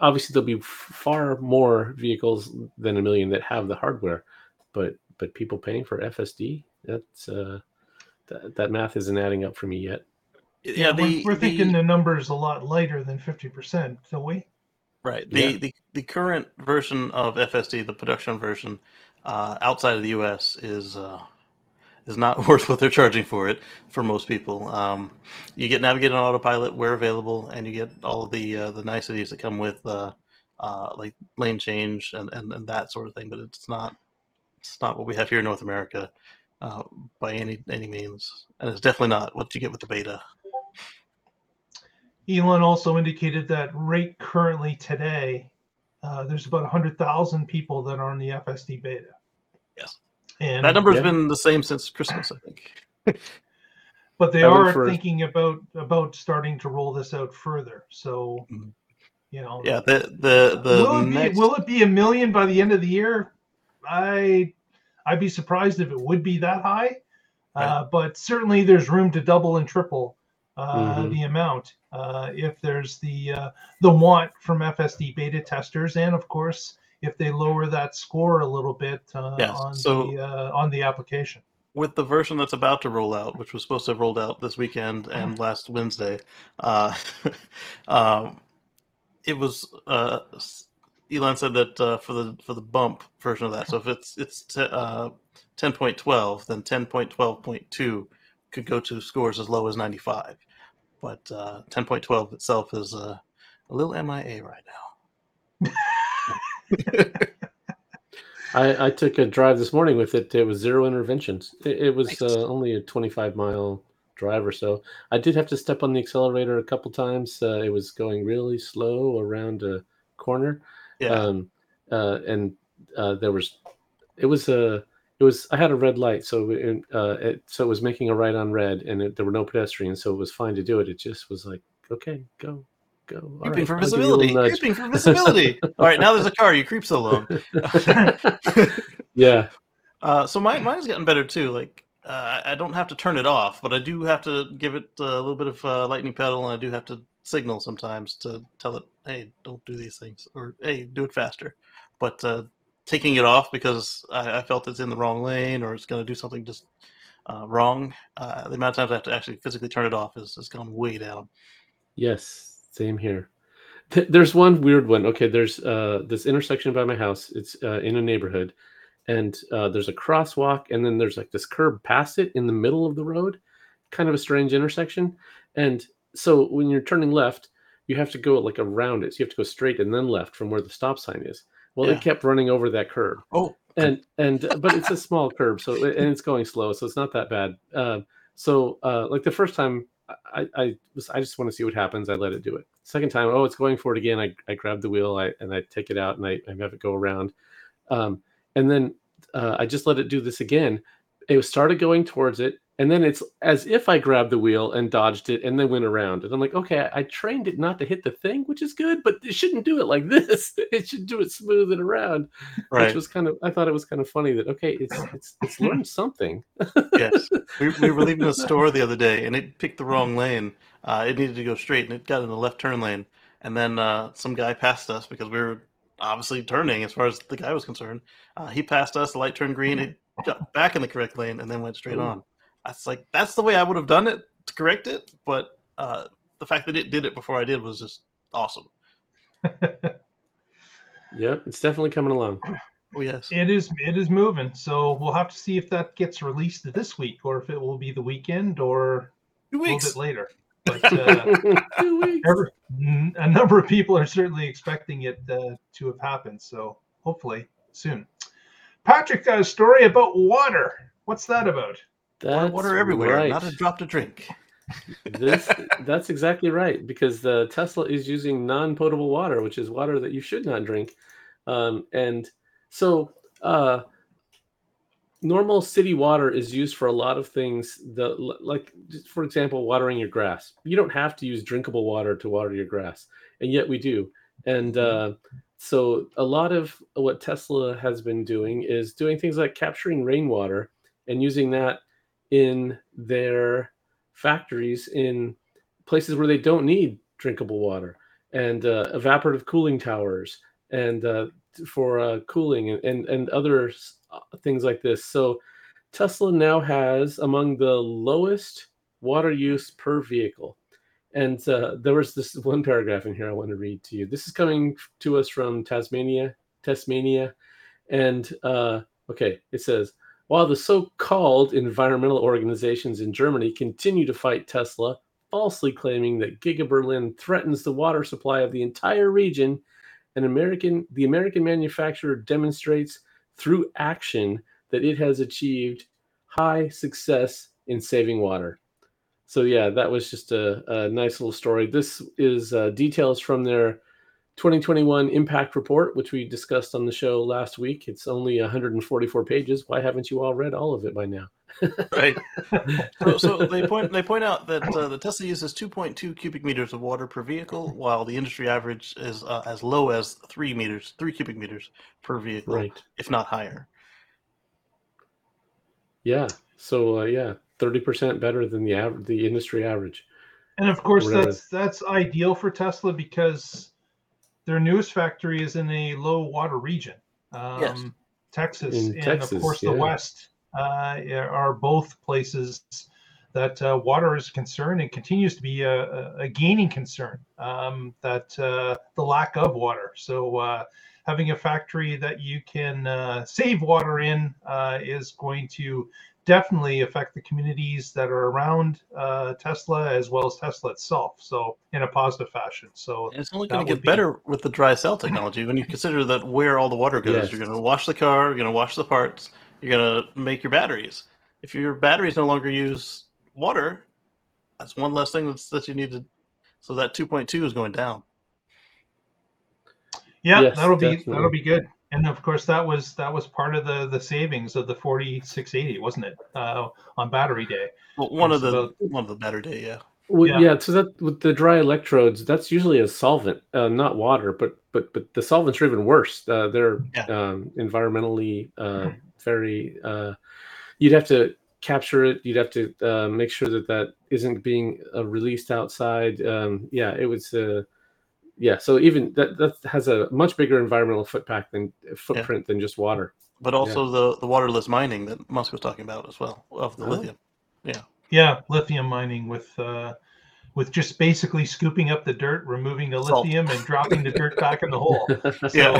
obviously, there'll be far more vehicles than a million that have the hardware, but but people paying for FSD, that's uh, that, that math isn't adding up for me yet. Yeah, we're, the, we're the- thinking the number's a lot lighter than 50%, don't we? Right. The, Yeah. the the current version of FSD, the production version, uh, outside of the U.S. is uh, is not *laughs* worth what they're charging for it for most people. Um, you get Navigate on Autopilot where available, and you get all of the uh, the niceties that come with uh, uh, like lane change and, and, and that sort of thing. But it's not it's not what we have here in North America uh, by any any means, and it's definitely not what you get with the beta. Elon also indicated that rate currently today, uh, there's about 100,000 people that are on the FSD beta. Yes. And That number's Yeah. been the same since Christmas, I think. *laughs* but they I are for- thinking about about starting to roll this out further. So, Mhm. you know, Yeah, the the the will it next be will it be a million by the end of the year? I I'd be surprised if it would be that high. Uh, but certainly there's room to double and triple uh, Mhm. the amount uh, if there's the uh, the want from FSD beta testers, and of course if they lower that score a little bit uh, Yes, on so- the uh, on the application. with the version that's about to roll out, which was supposed to have rolled out this weekend and last Wednesday, uh, *laughs* um, it was uh, Elon said that uh, for the for the bump version of that. So if it's it's uh, ten point twelve, then ten point twelve point two could go to scores as low as ninety five, but uh, ten point twelve itself is uh, a little MIA right now. *laughs* *laughs* I, I took a drive this morning with it. It was zero interventions. It, it was Nice. uh, only a 25 mile drive or so. I did have to step on the accelerator a couple times. Uh, it was going really slow around a corner. Yeah, Um, uh, and uh, there was, it was a, it was. I had a red light, so it, uh, it so it was making a right on red, and it, there were no pedestrians, so it was fine to do it. It just was like, okay, go, go. All creeping right, for I'll give you a little visibility. Creeping for visibility. *laughs* All right, now there's a car. You creep so long. *laughs* yeah, *laughs* Uh, so mine, mine's gotten better too. Like uh, I I don't have to turn it off, but I do have to give it a little bit of uh, lightning pedal, and I do have to signal sometimes to tell it, "Hey, don't do these things," or "Hey, do it faster." But uh, taking it off because I, I felt it's in the wrong lane or it's going to do something just uh, wrong, uh, the amount of times I have to actually physically turn it off is has gone way down. Yes, same here. Th- There's one weird one. Okay, there's uh, this intersection by my house. It's uh, in a neighborhood, and uh, there's a crosswalk, and then there's like this curb past it in the middle of the road. Kind of a strange intersection. And so when you're turning left, you have to go like around it. So you have to go straight and then left from where the stop sign is. Well, Yeah. it kept running over that curb Oh, and and but it's a small curb so and it's going slow so it's not that bad um so uh like the first time i i was i just want to see what happens i let it do it. Second time oh it's going for it again i, I grab the wheel i and i take it out and I, I have it go around. Um and then uh, i just let it do this again. It started going towards it and then it's as if i grabbed the wheel and dodged it and then went around and i'm like okay i, I trained it not to hit the thing which is good but it shouldn't do it like *laughs* this it should do it smooth and around right. which was kind of I thought it was kind of funny that okay, it's it's it's *laughs* learned something. yes. *laughs* We, we were leaving the store the other day and it picked the wrong lane. Uh, it needed to go straight and it got in the left turn lane. And then uh, some guy passed us because we were obviously turning as far as the guy was concerned. Uh, he passed us, the light turned green, it got back in the correct lane and then went straight Ooh. on. That's like, that's the way I would have done it to correct it. But uh, the fact that it did it before I did was just awesome. *laughs* Yep, it's definitely coming along. Oh yes. It is it is moving. So we'll have to see if that gets released this week or if it will be the weekend or Two a little weeks. bit later. *laughs* But uh, Two weeks. every, n- a number of people are certainly expecting it uh, to have happened. So hopefully soon. Patrick got a story about water. What's that about? Water, That's water everywhere, right. not a drop to drink. this that's exactly right because the Tesla is using non-potable water, which is water that you should not drink. Um, and so uh, normal city water is used for a lot of things. The like, just for example, watering your grass. You don't have to use drinkable water to water your grass, and yet we do. And uh, so a lot of what Tesla has been doing is doing things like capturing rainwater and using that in their factories in places where they don't need drinkable water and uh, evaporative cooling towers and uh, for uh, cooling and, and, and other uh, things like this. So Tesla now has among the lowest water use per vehicle. And uh, there was this one paragraph in here I want to read to you. This is coming to us from Tasmania, Tasmania. And uh, okay, it says, while the so called environmental organizations in Germany continue to fight Tesla, falsely claiming that Giga Berlin threatens the water supply of the entire region, an American, the American manufacturer demonstrates through action that it has achieved high success in saving water. So, yeah, that was just a, a nice little story. This is uh, details from their 2021 impact report, which we discussed on the show last week. It's only 144 pages. Why haven't you all read all of it by now? *laughs* Right. *laughs* So, so they point they point out that uh, the Tesla uses 2.2 cubic meters of water per vehicle, while the industry average is uh, as low as three meters, three cubic meters per vehicle, Right. if not higher. Yeah. So, uh, yeah, 30% better than the average, the industry average. And of course, Whatever. that's that's ideal for Tesla because their newest factory is in a low water region. Um, Yes. Texas In and Texas, of course the. West uh, are both places that uh, water is concerned and continues to be a, a- a gaining concern. Um, that uh, the lack of water. So uh, having a factory that you can uh, save water in uh, is going to definitely affect the communities that are around uh, Tesla as well as Tesla itself. So in a positive fashion. So And it's only going to get be- better with the dry cell technology when you consider that where all the water goes. Yes. You're going to wash the car, you're going to wash the parts, you're going to make your batteries. If your batteries no longer use water, that's one less thing that's, that you need to. So that 2.2 is going down. yeah, Yes, that'll be definitely. that'll be good. And of course, that was that was part of the the savings of the 4680, wasn't it? Uh, on battery day. Well, one of the about- one of the better day, yeah. Well, Yeah. yeah. So that with the dry electrodes, that's usually a solvent, uh, not water, but but but the solvents are even worse. Uh, they're Yeah. um, environmentally uh, very. Uh, you'd have to capture it. You'd have to uh, make sure that that isn't being uh, released outside. Um, yeah, it was. Uh, yeah, so even that that has a much bigger environmental footpack than footprint than just water. But also the the waterless mining that Musk was talking about as well of the Oh. lithium. Yeah, Yeah, lithium mining with uh, with just basically scooping up the dirt, removing the Salt. lithium, and dropping the dirt back in the hole. *laughs* So Yeah.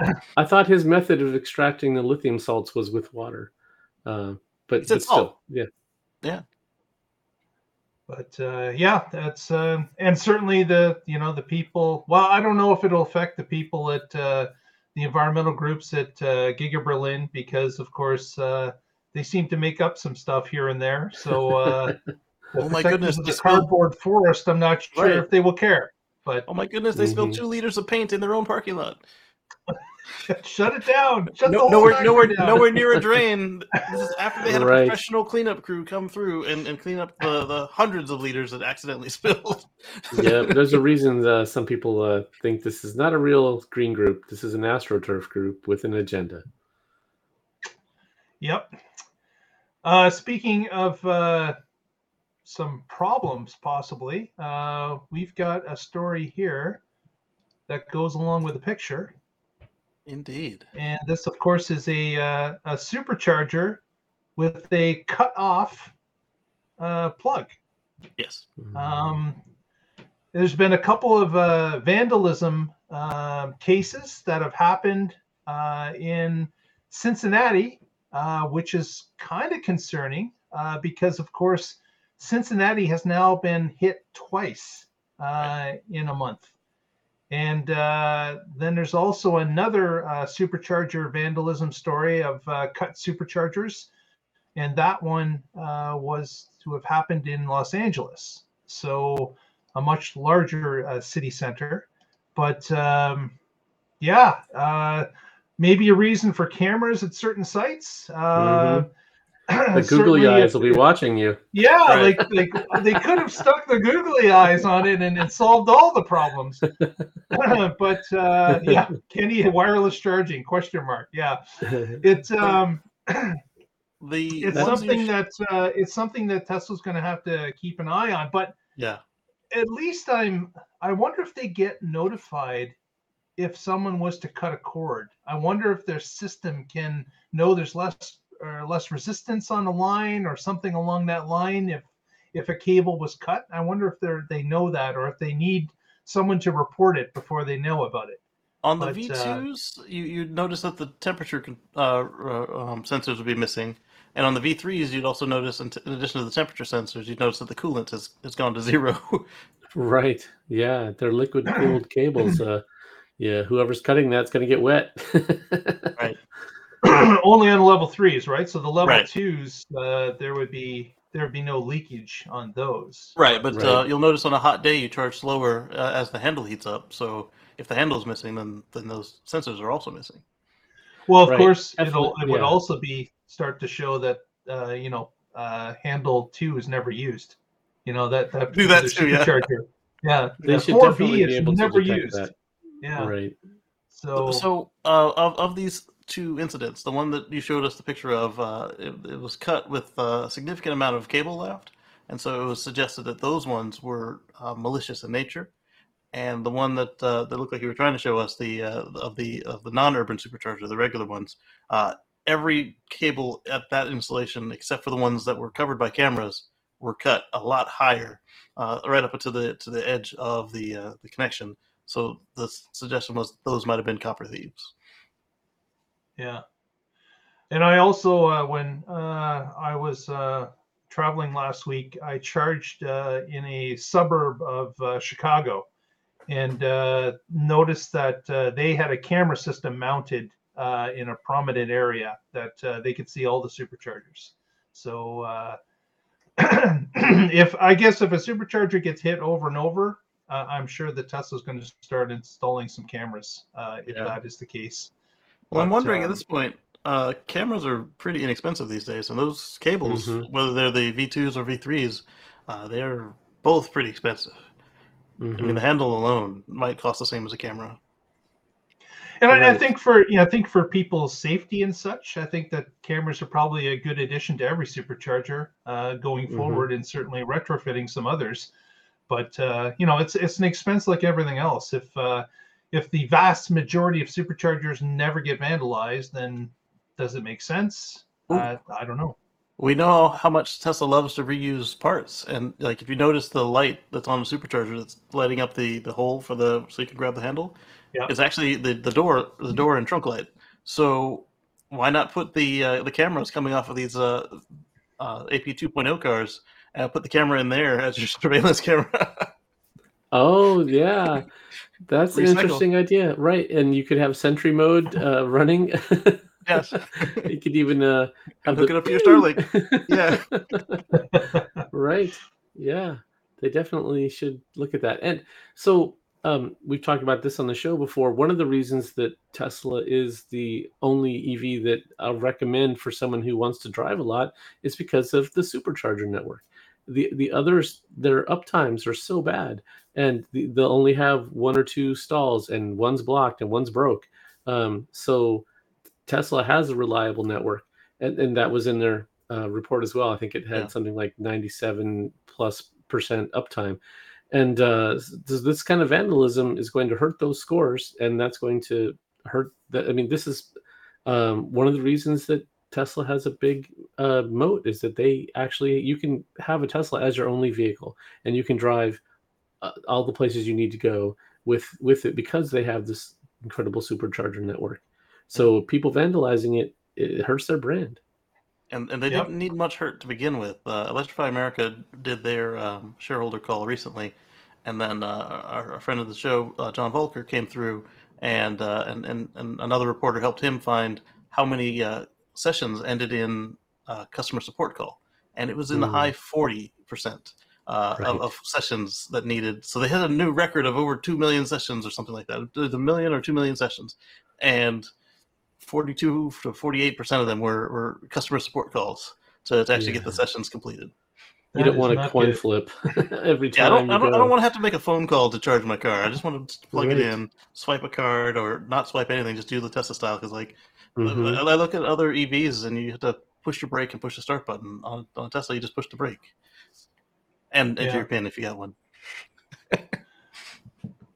uh, I thought his method of extracting the lithium salts was with water, uh, but, He said but still, salt. yeah. But uh, yeah, that's uh, and certainly the you know the people. Well, I don't know if it'll affect the people at uh, the environmental groups at uh, Giga Berlin because, of course, uh, they seem to make up some stuff here and there. So, uh, *laughs* Oh my goodness, of they the spilled- cardboard forest. I'm not sure Right. if they will care, but Oh my goodness, they spilled Mhm. two liters of paint in their own parking lot. *laughs* shut it down. Shut No, whole nowhere, nowhere, down. nowhere near a *laughs* drain. This is after they had a professional cleanup crew come through and, and clean up the, the hundreds of liters that accidentally *laughs* spilled. yeah, there's a reason uh, some people uh, think this is not a real green group. This is an astroturf group with an agenda. Yep. Uh, speaking of uh, some problems, possibly, uh, we've got a story here that goes along with the picture. Indeed. And this, of course, is a, uh, a supercharger with a cut off uh, plug. Yes. Um, there's been a couple of uh, vandalism um, cases that have happened uh, in Cincinnati, uh, which is kind of concerning uh, because, of course, Cincinnati has now been hit twice uh, in a month. And uh, then there's also another uh, supercharger vandalism story of cut superchargers. And that one was to have happened in Los Angeles. So, a much larger city center. But um, yeah, maybe a reason for cameras at certain sites. Uh, mm-hmm. The googly eyes will be watching you. Yeah, right. like like they could have stuck the googly eyes on it and it solved all the problems. *laughs* but uh, yeah, Kenny wireless charging question mark. Yeah, it's *laughs* um. *clears throat* the it's something sh- that uh, it's something that Tesla's going to have to keep an eye on. But yeah, at least I'm. I wonder if they get notified if someone was to cut a cord. I wonder if their system can know there's less or less resistance on the line or something along that line if if a cable was cut. I wonder if they they know that or if they need someone to report it before they know about it. On the but, V2s, uh, you you notice that the temperature uh, uh, um, sensors would be missing, and on the V3s, you'd also notice, in, t- in, addition to the temperature sensors, you'd notice that the coolant has, has gone to zero. *laughs* right. Yeah, they're liquid cooled cables. Uh, yeah, whoever's cutting that's going to get wet. *laughs* right. *clears throat* Only on level threes, right? So the level right. twos, uh, there would be there would be no leakage on those. Right, but right. Uh, you'll notice on a hot day you charge slower uh, as the handle heats up. So if the handle is missing, then then those sensors are also missing. Well, of right. course, it'll it would also be start to show that uh, you know uh, handle two is never used. You know that that do that too, yeah. Yeah, they should 4B is never used. That. Yeah. Right. So so uh, of of these two incidents, the one that you showed us the picture of, uh, it, it, was cut with a significant amount of cable left, and so it was suggested that those ones were uh, malicious in nature. And the one that uh, that looked like you were trying to show us, the uh, of the of the non-urban supercharger, the regular ones, uh, every cable at that installation, except for the ones that were covered by cameras, were cut a lot higher, right up to the to the edge of the the connection so the suggestion was those might have been copper thieves. Yeah, and I also uh, when uh, I was uh, traveling last week, I charged uh, in a suburb of uh, Chicago, and uh, noticed that they had a camera system mounted in a prominent area that they could see all the superchargers. So. *clears throat* if I guess if a supercharger gets hit over and over, uh, I'm sure that Tesla's going to start installing some cameras uh, if yeah. that is the case. Well, but, I'm wondering at um, this point, uh, cameras are pretty inexpensive these days, and those cables, mm-hmm. whether they're the V2s or V3s, uh, they're both pretty expensive. Mm-hmm. I mean, mm-hmm. the handle alone might cost the same as a camera. And right. I, I, think for you know, I think for people's safety and such, I think that cameras are probably a good addition to every supercharger uh, going mm-hmm. forward, and certainly retrofitting some others. But uh, you know, it's it's an expense like everything else. If uh, if the vast majority of superchargers never get vandalized, then does it make sense? Uh, I don't know. We know how much Tesla loves to reuse parts, and like if you notice the light that's on the supercharger that's lighting up the the hole for the so you can grab the handle, yeah. it's actually the the door the door and trunk light. So why not put the uh, the cameras coming off of these uh, uh, AP 2.0 cars and put the camera in there as your *laughs* surveillance camera. oh yeah, that's an interesting idea, right? And you could have Sentry mode uh, running. yes, *laughs* you could even uh, have hook the... it up to your Starlink. *laughs* yeah, right. Yeah, they definitely should look at that. And so um, we've talked about this on the show before. One of the reasons that Tesla is the only EV that I'll recommend for someone who wants to drive a lot is because of the supercharger network the the others their uptimes are so bad and they'll only have one or two stalls and one's blocked and one's broke. Um, so tesla has a reliable network and, and that was in their uh, report as well. I think it had yeah. something like 97 plus percent uptime. And uh, this kind of vandalism is going to hurt those scores and that's going to hurt that i mean this is um, one of the reasons that Tesla has a big uh, moat is that they actually you can have a Tesla as your only vehicle and you can drive uh, all the places you need to go with with it because they have this incredible supercharger network. So people vandalizing it, it hurts their brand. And and they Yep. didn't need much hurt to begin with. Uh, Electrify America did their um, shareholder call recently, and then uh, our, our friend of the show, uh, John Voelcker, came through, and, uh, and and and another reporter helped him find how many uh, sessions ended in uh, customer support call, and it was in the Mm. high forty percent. Uh, Right. of, of sessions that needed, so they had a new record of over two million sessions or something like that. It was a million or two million sessions, and 42 to 48 percent of them were, were customer support calls to, to actually get the sessions completed. You That don't want a coin good. flip *laughs* every Yeah, I time don't, I don't, I don't want to have to make a phone call to charge my car. I just want to plug it in, swipe a card, or not swipe anything. Just do the Tesla style because, like, Mhm. I, I look at other EVs and you have to push your brake and push the start button. On, on Tesla, you just push the brake and enter Yeah. your pin if you got one.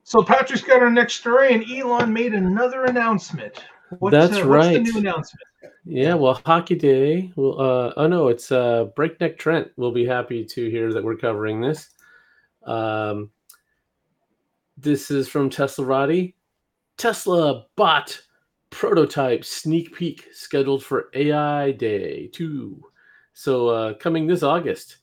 So Patrick's got our next story, and Elon made another announcement. What's, That's What's the right. new announcement? Yeah, well, Hockey Day. Well, uh, oh no, it's uh, Breakneck Trent. will be happy to hear that we're covering this. Um, this is from Teslarati. Tesla bot prototype sneak peek scheduled for AI Day 2. So uh, coming this August.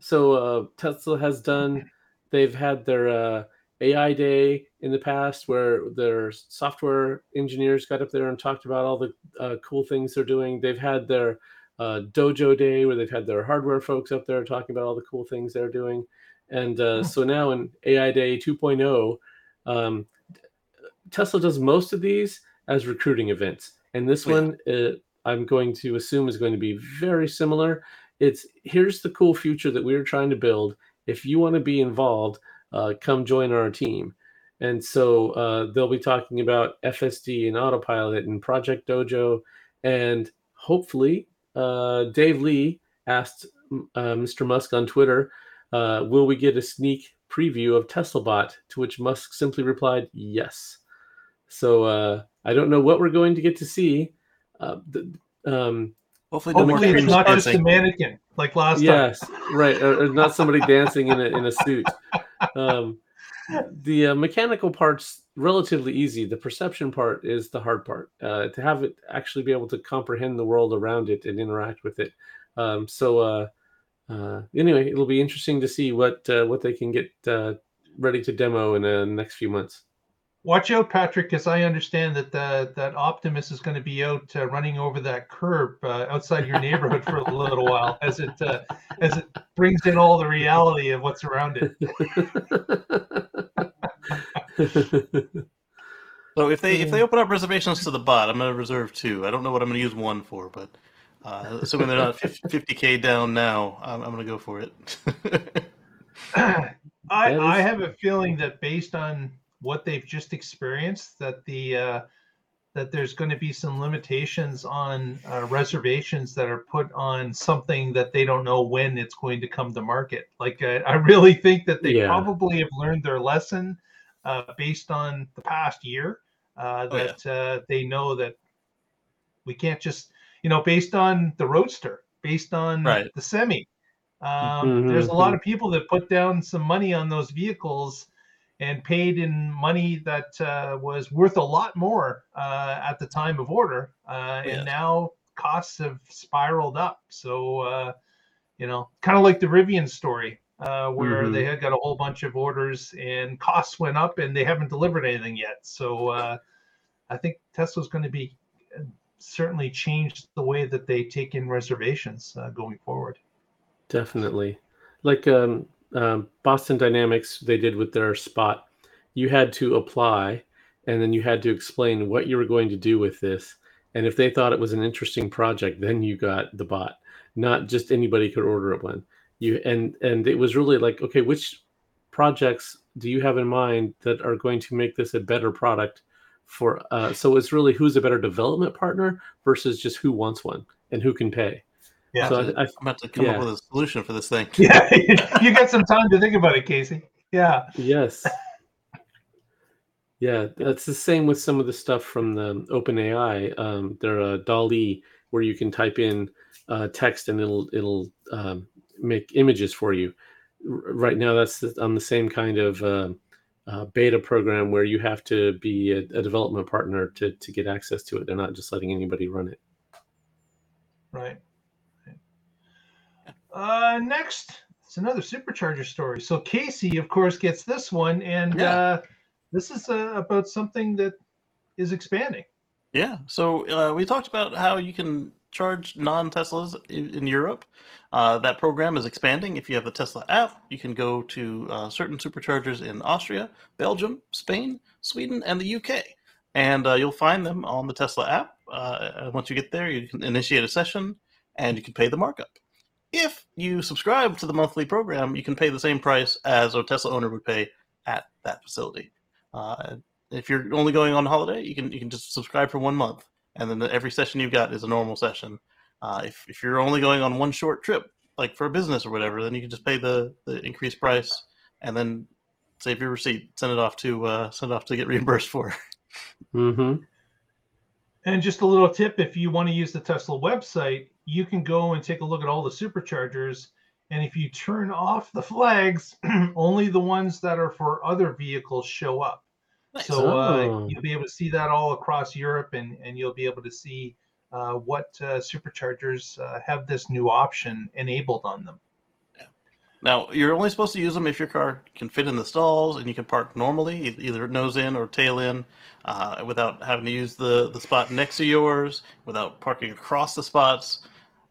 So uh, Tesla has done, they've had their uh, AI Day in the past where their software engineers got up there and talked about all the uh, cool things they're doing. They've had their uh, Dojo Day where they've had their hardware folks up there talking about all the cool things they're doing. And uh, so now in AI Day 2.0, um, Tesla does most of these as recruiting events. And this Oh, yeah. one, uh, I'm going to assume, is going to be very similar. It's here's the cool future that we're trying to build. If you want to be involved, uh, come join our team. And so uh, they'll be talking about FSD and Autopilot and Project Dojo. And hopefully, uh, Dave Lee asked uh, Mr. Musk on Twitter, uh, will we get a sneak preview of TeslaBot? To which Musk simply replied, yes. So uh, I don't know what we're going to get to see. Uh, the, um, Hopefully, no more Hopefully, it's cream not just a mannequin like last time. yes, right, or, or not somebody dancing in a in a suit. Um, the uh, mechanical part's relatively easy. The perception part is the hard part. Uh, to have it actually be able to comprehend the world around it and interact with it. Um, so uh, uh, anyway, it'll be interesting to see what uh, what they can get uh, ready to demo in the next few months. Watch out, Patrick, because I understand that the, that Optimus is going to be out uh, running over that curb uh, outside your neighborhood for a little while as it uh, as it brings in all the reality of what's around it. *laughs* So if they if they open up reservations to the bot, I'm going to reserve two. I don't know what I'm going to use one for, but uh, assuming they're not 50k down now, I'm, I'm going to go for it. *laughs* *clears throat* I That is- I have a feeling that based on what they've just experienced, that the uh, that there's going to be some limitations on uh, reservations that are put on something that they don't know when it's going to come to market. Like uh, I really think that they Yeah. probably have learned their lesson uh, based on the past year. Uh, Oh, that uh, they know that we can't just you know based on the roadster, based on Right. the semi. Um, There's a lot of people that put down some money on those vehicles and paid in money that uh, was worth a lot more uh, at the time of order, uh, Yeah. and now costs have spiraled up. So, uh, you know, kind of like the Rivian story, uh, where Mhm. they had got a whole bunch of orders and costs went up, and they haven't delivered anything yet. So, uh, I think Tesla's going to be certainly changed the way that they take in reservations uh, going forward. Definitely. Like um, um, Boston Dynamics, they did with their spot. You had to apply and then you had to explain what you were going to do with this. And if they thought it was an interesting project, then you got the bot. Not just anybody could order one. You and and it was really like, okay, which projects do you have in mind that are going to make this a better product for uh, so it's really who's a better development partner versus just who wants one and who can pay. Yeah. So I, I I'm about to come yeah. up with a solution for this thing. *laughs* Yeah, you got some time to think about it, Casey. Yeah. Yes. Yeah, that's the same with some of the stuff from the OpenAI. Um, there are a DALL-E where you can type in uh, text and it'll it'll um, make images for you. R- right now, that's on the same kind of uh, uh, beta program where you have to be a, a, development partner to to get access to it. They're not just letting anybody run it. Right. Uh, next, it's another supercharger story. So Casey, of course, gets this one, and yeah. uh, this is uh, about something that is expanding. Yeah. So uh, we talked about how you can charge non-Teslas in, in Europe. Uh, that program is expanding. If you have the Tesla app, you can go to uh, certain superchargers in Austria, Belgium, Spain, Sweden, and the UK, and uh, you'll find them on the Tesla app. Uh, once you get there, you can initiate a session, and you can pay the markup. If you subscribe to the monthly program, you can pay the same price as a Tesla owner would pay at that facility. Uh, if you're only going on holiday, you can you can just subscribe for one month, and then the, every session you've got is a normal session. Uh, if if you're only going on one short trip, like for a business or whatever, then you can just pay the the increased price, and then save your receipt, send it off to uh, send it off to get reimbursed for. *laughs* Mm-hmm. And just a little tip: if you want to use the Tesla website, you can go and take a look at all the superchargers. And if you turn off the flags, *clears throat* only the ones that are for other vehicles show up. Nice. So uh, oh. you'll be able to see that all across Europe, and, and you'll be able to see uh, what uh, superchargers uh, have this new option enabled on them. Yeah. Now you're only supposed to use them if your car can fit in the stalls and you can park normally, either nose in or tail in, uh, without having to use the the spot next to yours, without parking across the spots.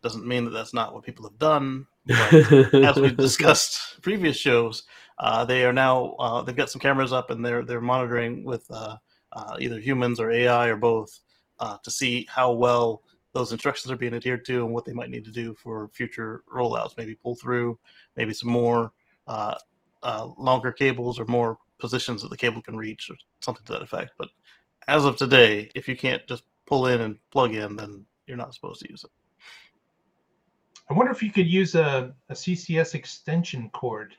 Doesn't mean that that's not what people have done. But *laughs* as we've discussed previous shows, uh, they are now uh, they've got some cameras up and they're they're monitoring with uh, uh either humans or AI or both uh, to see how well those instructions are being adhered to and what they might need to do for future rollouts. Maybe pull through, maybe some more uh, longer cables or more positions that the cable can reach or something to that effect. But as of today, if you can't just pull in and plug in, then you're not supposed to use it. I wonder if you could use a, a CCS extension cord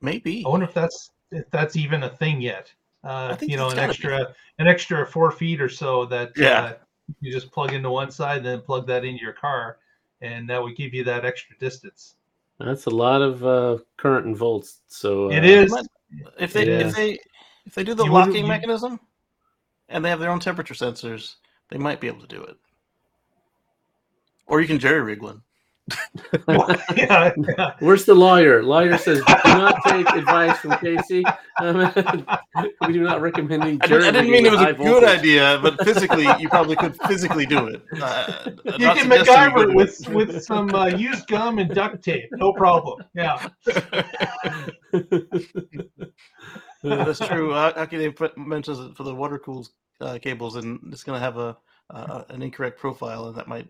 Maybe. I wonder if that's if that's even a thing yet. Uh, you know, an extra be. an extra four feet or so that yeah. Uh, you just plug into one side, then plug that into your car, and that would give you that extra distance. That's a lot of uh, current and volts. So uh, it is. If they if they if they do the you locking mechanism, and they have their own temperature sensors, they might be able to do it. Or you can jerry rig one. *laughs* yeah, yeah. Where's the lawyer? Lawyer says, do not take advice from Casey. *laughs* we do not recommend. I, did, I didn't mean it was a good idea, but physically, you probably could physically do it. Uh, you can MacGyver with with some uh, used gum and duct tape, no problem. Yeah. That's true. Akide mentions for the water cooled uh, cables, and it's going to have a uh, an incorrect profile, and that might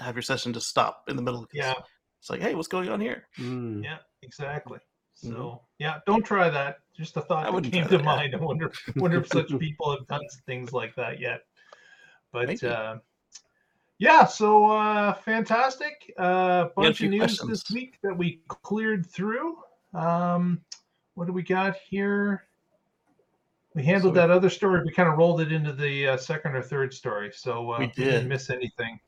have your session just stop in the middle. Yeah. It's like, hey, what's going on here? Mm. Yeah, exactly. So mm-hmm. yeah, don't try that. Just a thought that came to that, mind. Yeah. I wonder *laughs* wonder if such people have done things like that yet. But uh, yeah, so uh, fantastic. Uh, bunch of news questions. this week that we cleared through. Um, what do we got here? We handled so that other story. We kind of rolled it into the uh, second or third story, so uh, we, did. we didn't miss anything.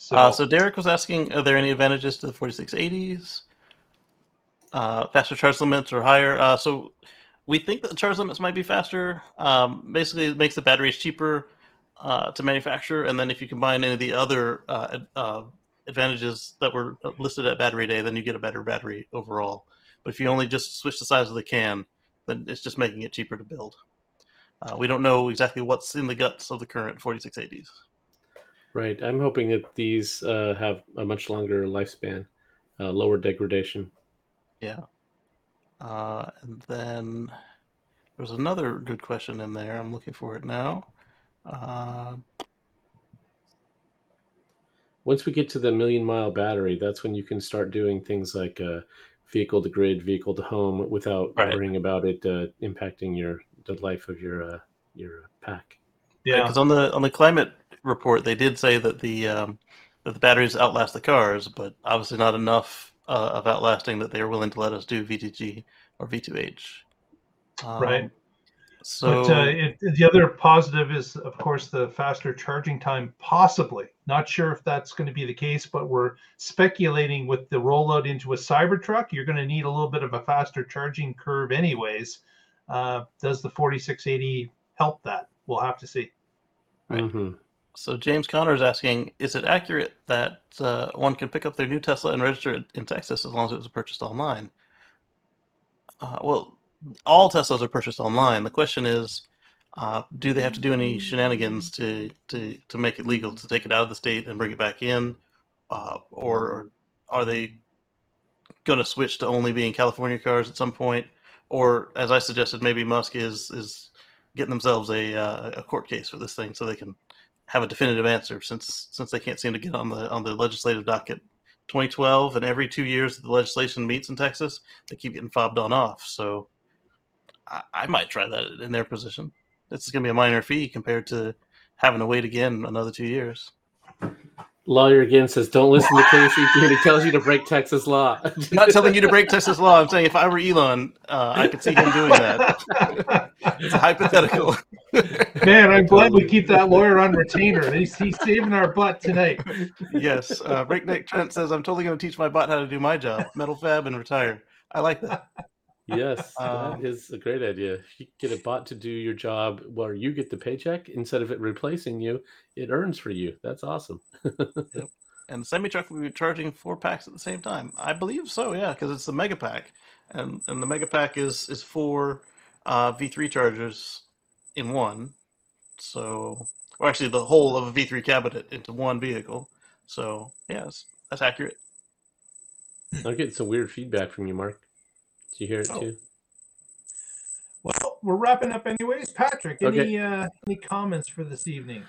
So, uh, so Derek was asking, are there any advantages to the 4680s? Uh, faster charge limits or higher? Uh, so we think that the charge limits might be faster. Um, basically, it makes the batteries cheaper uh, to manufacture, and then if you combine any of the other uh, uh, advantages that were listed at battery day, then you get a better battery overall. But if you only just switch the size of the can, then it's just making it cheaper to build. Uh, we don't know exactly what's in the guts of the current 4680s. Right. I'm hoping that these uh, have a much longer lifespan, uh, lower degradation. Yeah. Uh, and then there's another good question in there. I'm looking for it now. Uh, Once we get to the million mile battery, that's when you can start doing things like uh, vehicle to grid, vehicle to home, without right. worrying about it uh, impacting your the life of your uh, your pack. Yeah, because on the on the climate report, they did say that the um, that the batteries outlast the cars, but obviously not enough uh, of outlasting that they are willing to let us do V2G or V2H. Um, right. So but, uh, it, the other positive is, of course, the faster charging time. Possibly, not sure if that's going to be the case, but we're speculating with the rollout into a Cybertruck. You're going to need a little bit of a faster charging curve, anyways. Uh, does the 4680 help that? We'll have to see. Right. Mhm. So James Connor is asking, is it accurate that uh, one can pick up their new Tesla and register it in Texas as long as it was purchased online? Uh, well, all Teslas are purchased online. The question is, uh, do they have to do any shenanigans to, to, to make it legal to take it out of the state and bring it back in? Uh, or are they going to switch to only being California cars at some point? Or, as I suggested, maybe Musk is is getting themselves a uh, a court case for this thing so they can have a definitive answer since since they can't seem to get on the on the legislative docket. 2012 and every two years the legislation meets in Texas, they keep getting fobbed on off. So I, I might try that in their position. This is going to be a minor fee compared to having to wait again another two years. Lawyer again says, "Don't listen to Casey when he tells you to break Texas law." I'm not telling you to break Texas law. I'm saying if I were Elon, uh, I could see him doing that. It's a hypothetical. Man, I'm glad we keep that lawyer on retainer. He's, he's saving our butt tonight. yes. Uh, Breakneck Trent says, I'm totally going to teach my bot how to do my job, metal fab, and retire. I like that. Yes, Um, that is a great idea. You get a bot to do your job where you get the paycheck instead of it replacing you. It earns for you. That's awesome. *laughs* yep. And the semi truck will be charging four packs at the same time. I believe so, yeah, because it's the mega pack, and and the mega pack is is four uh, V3 chargers in one. So, or actually, the whole of a V3 cabinet into one vehicle. So, yes, that's accurate. I'm getting some weird feedback from you, Mark. Did you hear it Oh. too? Well, we're wrapping up anyways. Patrick, any Okay. uh, any comments for this evening?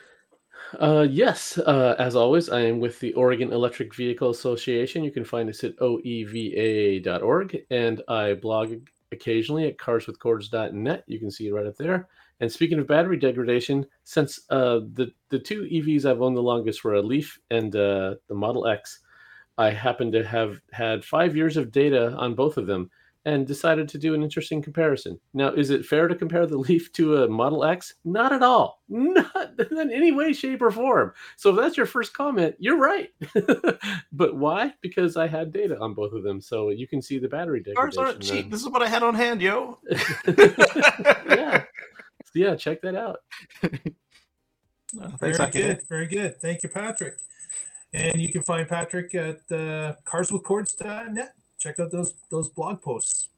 Uh, yes, uh, as always, I am with the Oregon Electric Vehicle Association. You can find us at oeva.org, and I blog occasionally at carswithcords.net. You can see it right up there. And speaking of battery degradation, since uh, the the two EVs I've owned the longest were a Leaf and uh, the Model X, I happen to have had five years of data on both of them and decided to do an interesting comparison. Now, is it fair to compare the *laughs* Leaf to a Model X? Not at all. *laughs* Not in any way, shape, or form. So if that's your first comment, you're right. *laughs* but why? Because I had data on both of them, so you can see the battery degradation. Cars aren't cheap. This is what I had on hand, yo. yeah. So yeah, check that out. Very Thanks, Aki. good. Very good. Thank you, Patrick. And you can find Patrick at uh, carswithcords.net. Check out those those blog posts.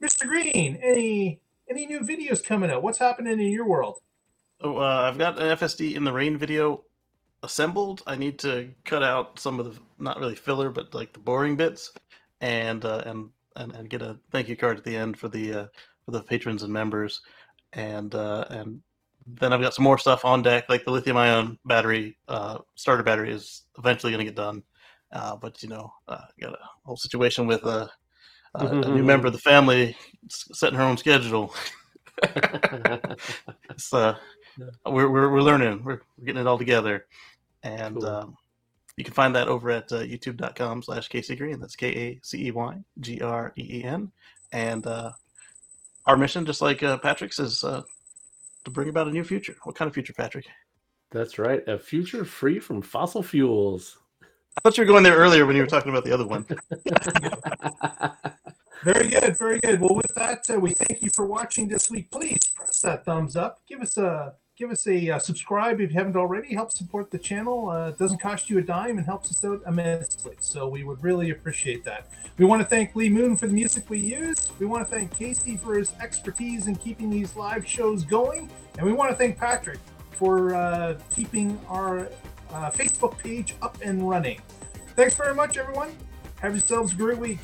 Mr. Green, any any new videos coming out? What's happening in your world? Oh, uh, I've got an FSD in the rain video assembled. I need to cut out some of the not really filler, but like the boring bits, and uh, and, and and get a thank you card at the end for the uh, for the patrons and members, and uh, and then I've got some more stuff on deck, like the lithium ion battery uh, starter battery is eventually going to get done, uh, but you know, uh, got a whole situation with uh, uh, a new member of the family setting her own schedule. *laughs* it's uh, we're, we're we're learning. We're, we're getting it all together, and Cool. um, you can find that over at uh, YouTube.com/slash Casey Green. That's K A C E Y G R E E N. And uh, our mission, just like uh, Patrick's, is uh, to bring about a new future. What kind of future, Patrick? That's right. A future free from fossil fuels. I thought you were going there earlier when you were talking about the other one. *laughs* Very good, very good. Well, with that, uh, we thank you for watching this week. Please press that thumbs up. Give us a give us a uh, subscribe if you haven't already. Help support the channel. Uh, it doesn't cost you a dime and helps us out immensely. So we would really appreciate that. We want to thank Lee Moon for the music we used. We want to thank Casey for his expertise in keeping these live shows going, and we want to thank Patrick for uh, keeping our uh, Facebook page up and running. Thanks very much, everyone. Have yourselves a great week.